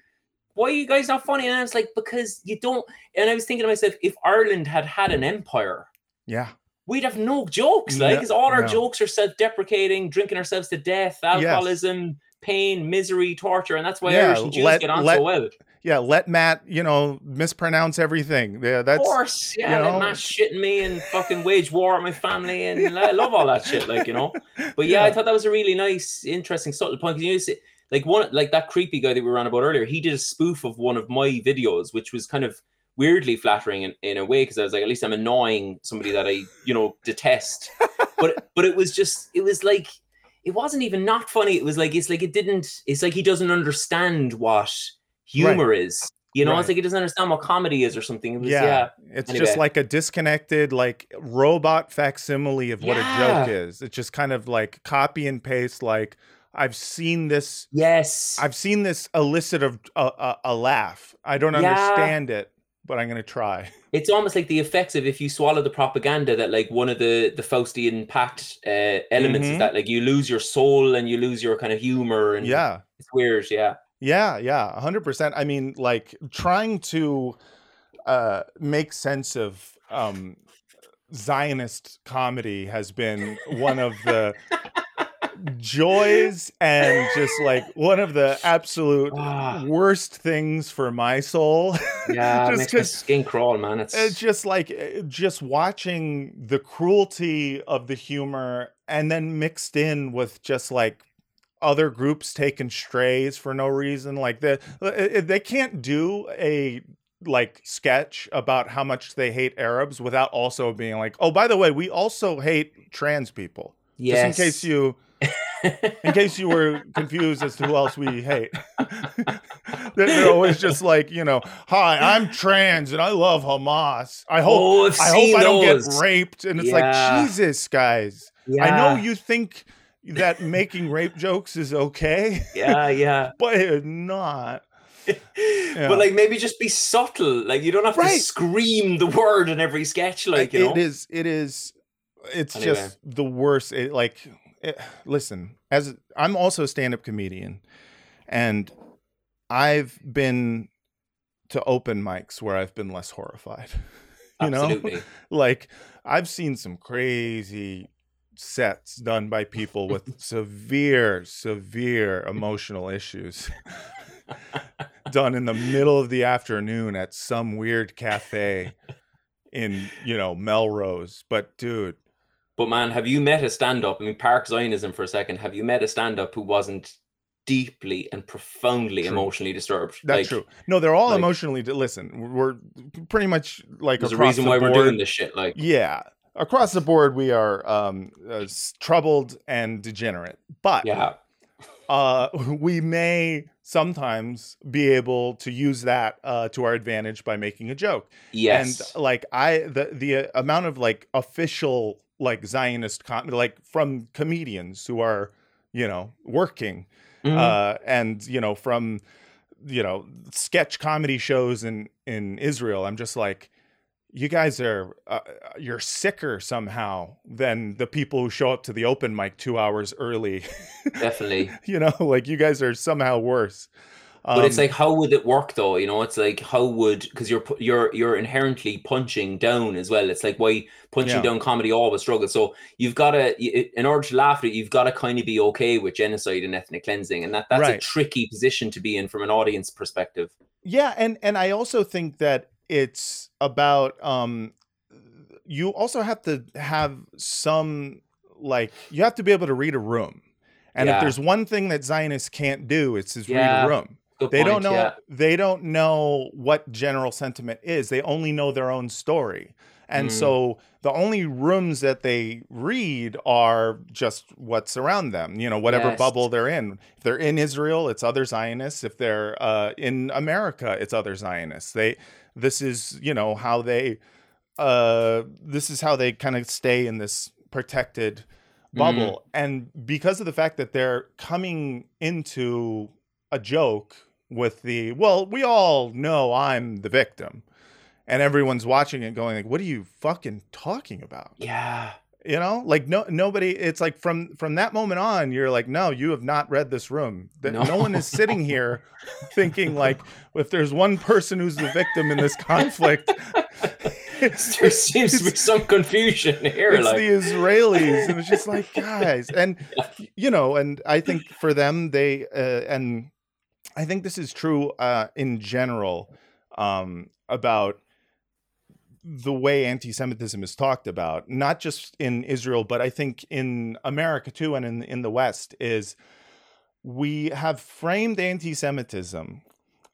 why are you guys not funny? And I was like, because you don't. And I was thinking to myself, if Ireland had had an empire, yeah. We'd have no jokes. Like, No, because all our no. jokes are self-deprecating, drinking ourselves to death, alcoholism, pain, misery, torture, and that's why Yeah, Irish and Jews let- get on let- so well. Yeah, let Matt, you know, mispronounce everything. Yeah, Of that's course, yeah, you know. Matt shitting me and fucking wage war on my family, and <laughs> I love all that shit, like you know. But yeah, I thought that was a really nice, interesting, subtle point. 'cause You like one, like that creepy guy that we were on about earlier. He did a spoof of one of my videos, which was kind of weirdly flattering in, in a way because I was like, at least I'm annoying somebody that I, you know, detest. <laughs> but but it was just, it was like, it wasn't even not funny. It was like it's like it didn't. It's like he doesn't understand what humor is. You know, Right. it's like he doesn't understand what comedy is or something. It was, yeah. yeah, it's just like a disconnected like robot facsimile of what a joke is it's just kind of like copy and paste like i've seen this Yes. i've seen this elicit of a, a, a laugh i don't Yeah. understand it but i'm gonna try <laughs> it's almost like the effects of if you swallow the propaganda that like one of the the Faustian pact uh, elements Mhm. is that like you lose your soul and you lose your kind of humor and yeah it's weird. Yeah. Yeah, yeah, 100%. I mean, like trying to uh make sense of um Zionist comedy has been one of the <laughs> joys and just like one of the <laughs> absolute Ah. worst things for my soul. <laughs> Yeah. Just makes my skin crawl, man. It's, it's just like uh, just watching the cruelty of the humor and then mixed in with just like other groups taking strays for no reason like the uh, they can't do a like sketch about how much they hate arabs without also being like oh by the way we also hate trans people just in case you in case you were confused as to who else we hate. <laughs> they're, always just like, you know, hi, I'm trans and I love Hamas. I hope Oh, I hope I don't get raped. And it's Yeah. like, Jesus, guys. I know you think that making rape jokes is okay, yeah, yeah. <laughs> but it's not. <laughs> Yeah. But like maybe just be subtle. Like you don't have Right. to scream the word in every sketch. Like you know. it is it is it's Anyway. just the worst it, like it, listen as i'm also a stand-up comedian and i've been to open mics where i've been less horrified <laughs> you Absolutely. know <laughs> like i've seen some crazy sets done by people with <laughs> severe severe emotional issues done in the middle of the afternoon at some weird cafe in you know Melrose. But dude, But man, have you met a stand-up? I mean, Park Zionism for a second. Have you met a stand-up who wasn't deeply and profoundly True. emotionally disturbed? that's Like, true. No, they're all like- emotionally. Listen, we're pretty much like There's a reason the why we're doing this shit. Like, Yeah, across the board, we are um, uh, troubled and degenerate. But yeah, uh, <laughs> we may sometimes be able to use that uh, to our advantage by making a joke. Yes. And like I the the amount of like official like Zionist com- like from comedians who are, you know, working Mhm. uh and you know from you know sketch comedy shows in in Israel. I'm just like you guys are uh, you're sicker somehow than the people who show up to the open mic 2 hours early. <laughs> Definitely. you know, like you guys are somehow worse. But it's Um, like, how would it work though? You know, it's like, how would because you're you're you're inherently punching down as well. It's like why punching Yeah. down comedy always struggles. So you've got to, in order to laugh at it, you've got to kind of be okay with genocide and ethnic cleansing, and that that's a tricky position to be in from an audience perspective. Yeah, and and I also think that it's about um you also have to have some like you have to be able to read a room. And if there's one thing that Zionists can't do, it's is read a room. Good they don't know yeah. they don't know what general sentiment is. They only know their own story. And Mm. so the only rooms that they read are just what's around them, you know, whatever Yes. bubble they're in. If they're in Israel, it's other Zionists. If they're uh, in America, it's other Zionists. They, this is, you know, how they, uh, this is how they kind of stay in this protected bubble. And because of the fact that they're coming into a joke with the, well, we all know I'm the victim. And everyone's watching it going like, what are you fucking talking about? Yeah. You know, like no nobody. It's like from from that moment on, you're like, no, you have not read this room. That no. No. one is sitting here thinking like, if there's one person who's the victim in this conflict, it's, <laughs> There seems to be some confusion here. it's like, the Israelis, and it's just like, guys, and you know, and I think for them, they uh, and I think this is true uh, in general um, about the way anti-Semitism is talked about, not just in Israel, but I think in America too, and in in the West, is we have framed anti-Semitism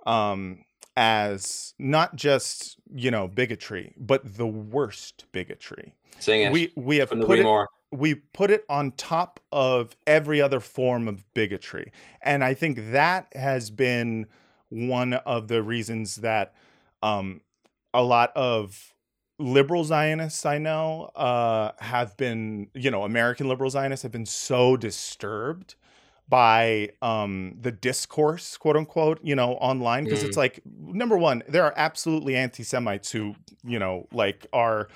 um, as not just you know bigotry, but the worst bigotry. Sing it. We we have put it, more. We put it on top of every other form of bigotry, and I think that has been one of the reasons that um, a lot of liberal Zionists I know uh, have been, you know, American liberal Zionists have been so disturbed by um, the discourse, quote unquote, you know, online because it's Mm. like number one, there are absolutely anti-Semites who, you know, like are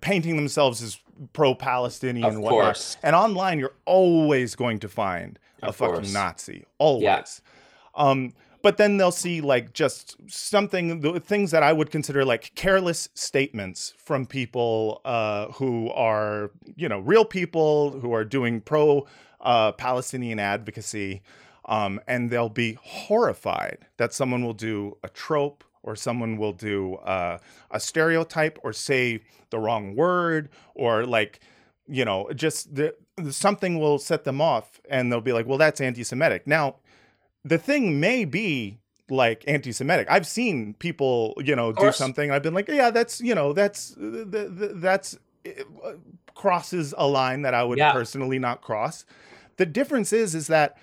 painting themselves as pro-Palestinian Of and whatnot. course. And online, you're always going to find a Of fucking course. Nazi, always. Um, but then they'll see like just something, the things that I would consider like careless statements from people uh, who are, you know, real people who are doing pro uh, Palestinian advocacy. Um, and they'll be horrified that someone will do a trope or someone will do uh, a stereotype or say the wrong word or like you know just the, something will set them off and they'll be like well that's anti-semitic. Now the thing may be like anti-semitic. I've seen people you know do something i've been like yeah that's you know that's th- th- that's uh, crosses a line that i would Yeah. personally not cross. The difference is is that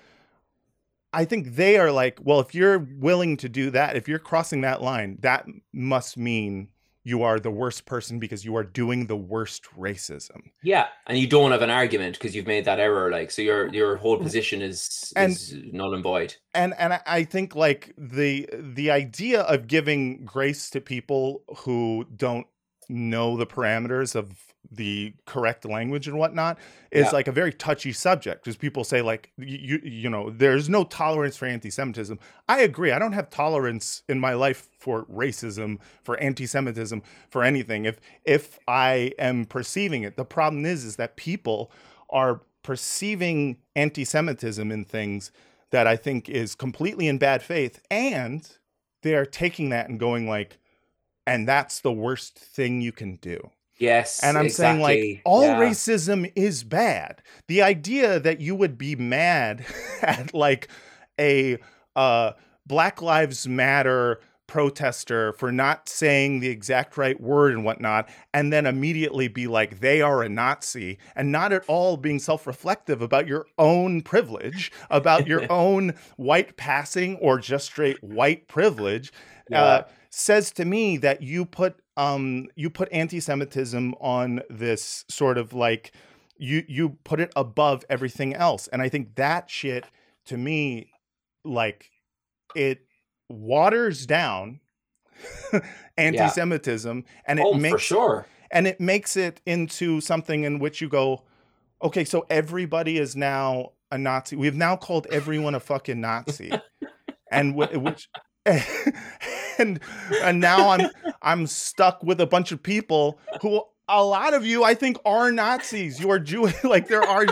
I think they are like, well, if you're willing to do that, if you're crossing that line, that must mean you are the worst person because you are doing the worst racism. Yeah, and you don't have an argument because you've made that error. Like, so your your whole mm. position is, And- is null and void. And and I- I think like the the idea of giving grace to people who don't know the parameters of the correct language and whatnot is Yeah. like a very touchy subject because people say like you you know there's no tolerance for anti-semitism i agree i don't have tolerance in my life for racism for anti-semitism for anything if if i am perceiving it the problem is is that people are perceiving anti-semitism in things that i think is completely in bad faith and they are taking that and going like and that's the worst thing you can do Yes, and I'm saying like all Yeah. racism is bad. The idea that you would be mad <laughs> at like a uh Black Lives Matter protester for not saying the exact right word and whatnot, and then immediately be like, they are a Nazi, and not at all being self reflective about your own privilege, about your <laughs> own white passing or just straight white privilege, Yeah. uh, says to me that you put um you put anti-Semitism on this sort of like you you put it above everything else. And I think that shit to me like it waters down <laughs> anti-Semitism and it oh, makes for sure. and it makes it into something in which you go, okay, so everybody is now a Nazi. We've now called everyone a fucking Nazi, and wh- which. <laughs> and and now I'm I'm stuck with a bunch of people who a lot of you I think are Nazis. You are Jewish <laughs> like there are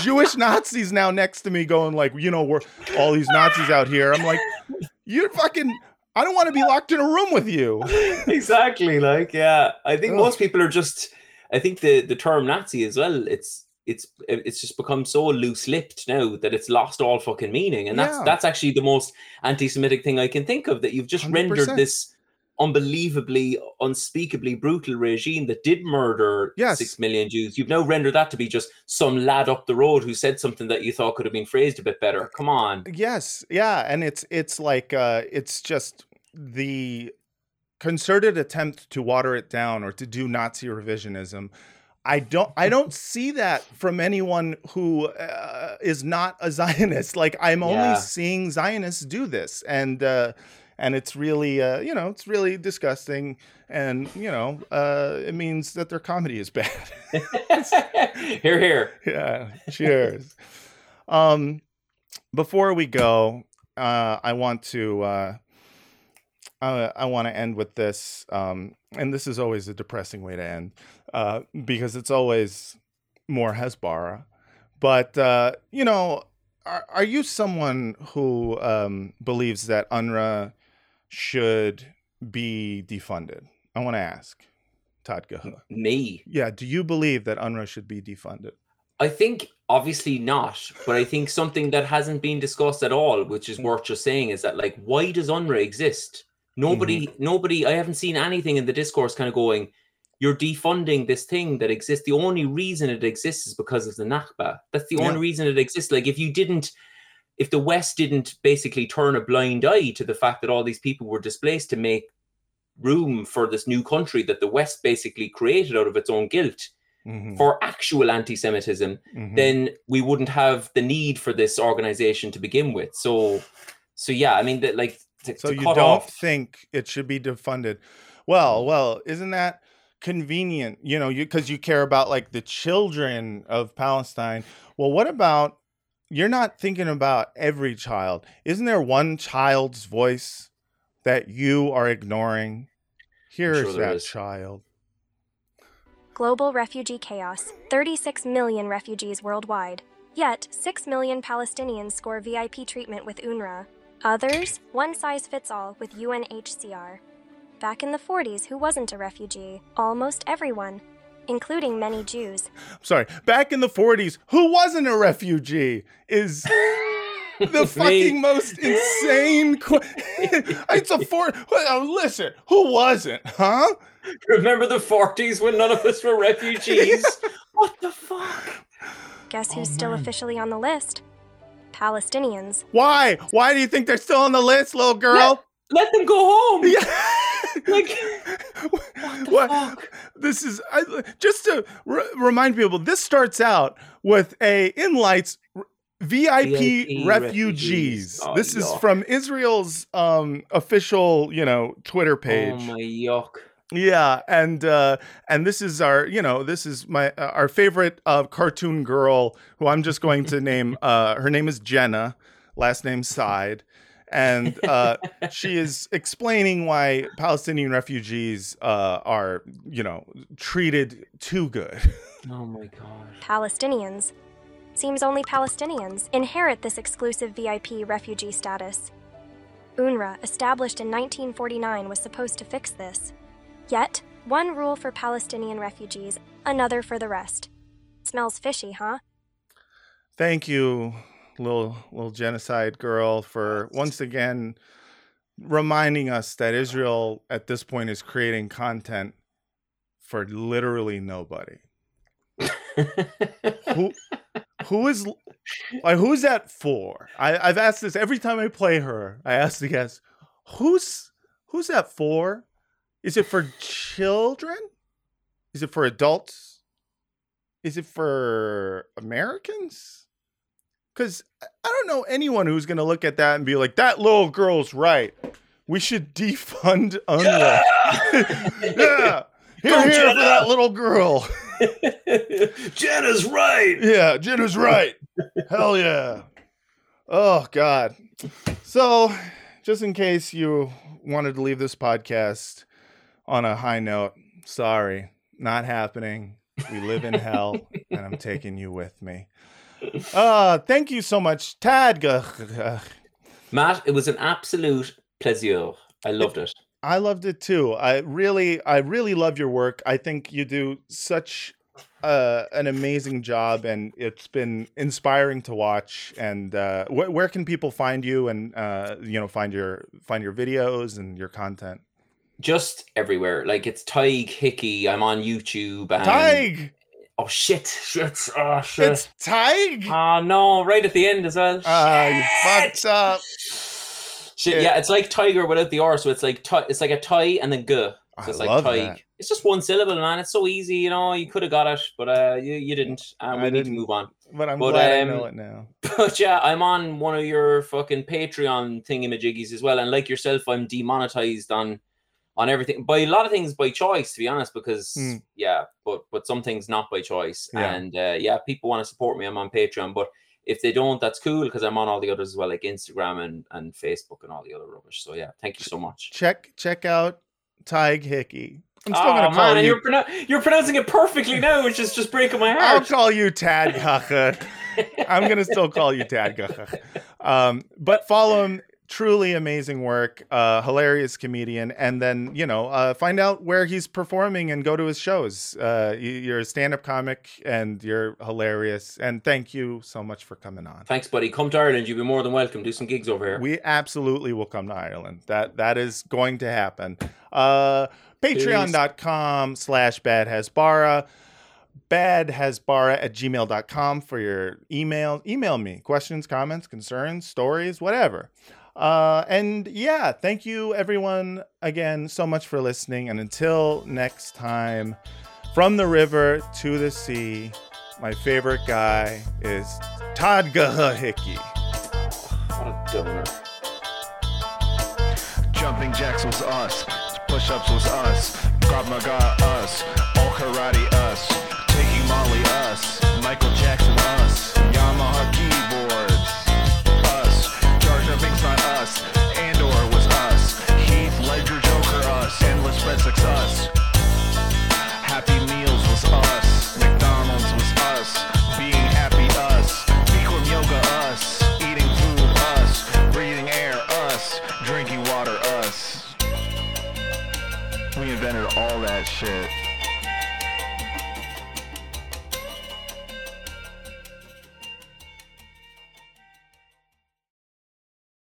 Jewish Nazis now next to me going like, you know, we're all these Nazis out here. I'm like, you're fucking I don't want to be locked in a room with you. <laughs> exactly like yeah i think Ugh. most people are just i think the the term nazi as well it's it's it's just become so loose-lipped now that it's lost all fucking meaning and that's Yeah. that's actually the most anti-semitic thing i can think of that you've just 100%. rendered this unbelievably unspeakably brutal regime that did murder Yes. six million jews you've now rendered that to be just some lad up the road who said something that you thought could have been phrased a bit better come on Yes, yeah, and it's it's like uh it's just the concerted attempt to water it down or to do Nazi revisionism. I don't I don't see that from anyone who uh, is not a Zionist. <laughs> Like I'm only Yeah. seeing Zionists do this. And uh and it's really uh you know, it's really disgusting. And you know, uh it means that their comedy is bad. <laughs> here here. <laughs> Yeah. Cheers. Um before we go uh i want to uh I want to end with this, um, and this is always a depressing way to end uh, because it's always more Hasbara. But uh, you know, are, are you someone who um, believes that UNRWA should be defunded? I want to ask Todd Gaha. me Yeah, do you believe that UNRWA should be defunded? I think obviously not, but I think something that hasn't been discussed at all, which is worth just saying, is that like, why does UNRWA exist? Nobody, nobody, I haven't seen anything in the discourse kind of going, you're defunding this thing that exists. The only reason it exists is because of the Nakba. That's the Yeah. only reason it exists. Like, if you didn't, if the West didn't basically turn a blind eye to the fact that all these people were displaced to make room for this new country that the West basically created out of its own guilt Mhm, for actual anti-Semitism, mhm. then we wouldn't have the need for this organization to begin with. So, so yeah, I mean, that like to, So to you don't off. think it should be defunded? Well, well, isn't that convenient? You know, you because you care about like the children of Palestine. Well, what about you're not thinking about every child? Isn't there one child's voice that you are ignoring? Here's sure there that is. child. Global refugee chaos 36 million refugees worldwide. Yet, 6 million Palestinians score VIP treatment with UNRWA. Others, one size fits all with UNHCR. Back in the 40s, who wasn't a refugee? Almost everyone, including many Jews. Sorry, back in the 40s, who wasn't a refugee is <laughs> the fucking most insane. <laughs> Qu- <laughs> it's a four. Uh, listen, who wasn't? Huh? Remember the 40s when none of us were refugees? what the fuck? Guess who's Oh, still man. officially on the list? Palestinians. Why? Why do you think they're still on the list, little girl? Let them go home. Yeah. <laughs> Like, what? fuck? This is I, just to r- remind people. This starts out with a in lights r- VIP, VIP refugees. refugees. Oh, this is yuck. from Israel's um, official, you know, Twitter page. Oh my yuck. Yeah, and uh, and this is our, you know, this is my uh, our favorite uh, cartoon girl, who I'm just going to name. Uh, her name is Jenna, last name Side, and <laughs> uh, she is explaining why Palestinian refugees uh, are, you know, treated too good. <laughs> Oh my god. Palestinians. Seems only Palestinians inherit this exclusive VIP refugee status. UNRWA, established in 1949, was supposed to fix this. Yet, one rule for Palestinian refugees, another for the rest. Smells fishy, huh? Thank you, little little genocide girl, for once again reminding us that Israel at this point is creating content for literally nobody. who who is like who's that for? I, I've asked this every time I play her. I ask the guest, who's who's that for? Is it for children? Is it for adults? Is it for Americans? Because I don't know anyone who's going to look at that and be like, that little girl's right. We should defund UNRWA. Yeah. <laughs> yeah. Here, here for that little girl. <laughs> Jenna's right. Yeah, Jenna's right. Hell yeah. Oh, God. So, just in case you wanted to leave this podcast on a high note, sorry, not happening. We live in hell, and I'm taking you with me. Uh, thank you so much, Tad. Matt, it was an absolute pleasure. I loved it. I loved it too. I really, I really love your work. I think you do such uh, an amazing job, and it's been inspiring to watch. And uh, wh- where can people find you, and uh, you know, find your find your videos and your content? Just everywhere. Like it's Tadhg Hickey. I'm on YouTube. And... Tig. Oh shit! Shit! Oh shit! It's Tig. Oh no! Right at the end as well. Ah, you fucked up. Shit! Yeah, it's like tiger without the R, so it's like ti- it's like a tie and then g. So I it's like love Tig. that. It's just one syllable, man. It's so easy, you know. You could have got it, but uh, you you didn't. And we I need to move on. But I'm But, glad I um, know it now. <laughs> But yeah, I'm on one of your fucking Patreon thingamajiggies as well, and like yourself, I'm demonetized on on everything by a lot of things by choice, to be honest. Because Hmm. yeah, but but some things not by choice, Yeah. and uh, yeah, people want to support me. I'm on Patreon, but if they don't, that's cool because I'm on all the others as well, like Instagram and and Facebook and all the other rubbish. So yeah, thank you so much. Check check out Tadhg Hickey. I'm still oh gonna call man, you. you're pronou- you're pronouncing it perfectly now, which is just breaking my heart. I'll call you Tad Gacha. <laughs> I'm gonna still call you Tad Gacha. Um, but follow him. Truly amazing work, uh, hilarious comedian, and then you know uh, find out where he's performing and go to his shows. Uh, you- you're a stand-up comic and you're hilarious. And thank you so much for coming on. Thanks, buddy. Come to Ireland. You'd be more than welcome. Do some gigs over here. We absolutely will come to Ireland. That that is going to happen. Uh Patreon.com slash bad hasbara. Badhasbara at gmail.com for your email. Email me questions, comments, concerns, stories, whatever. Uh, and yeah, thank you everyone again so much for listening. And until next time, from the river to the sea, my favorite guy is Todd Hickey. What a donor. Jumping jacks was us. Push ups was us. Krav Maga us. Shit.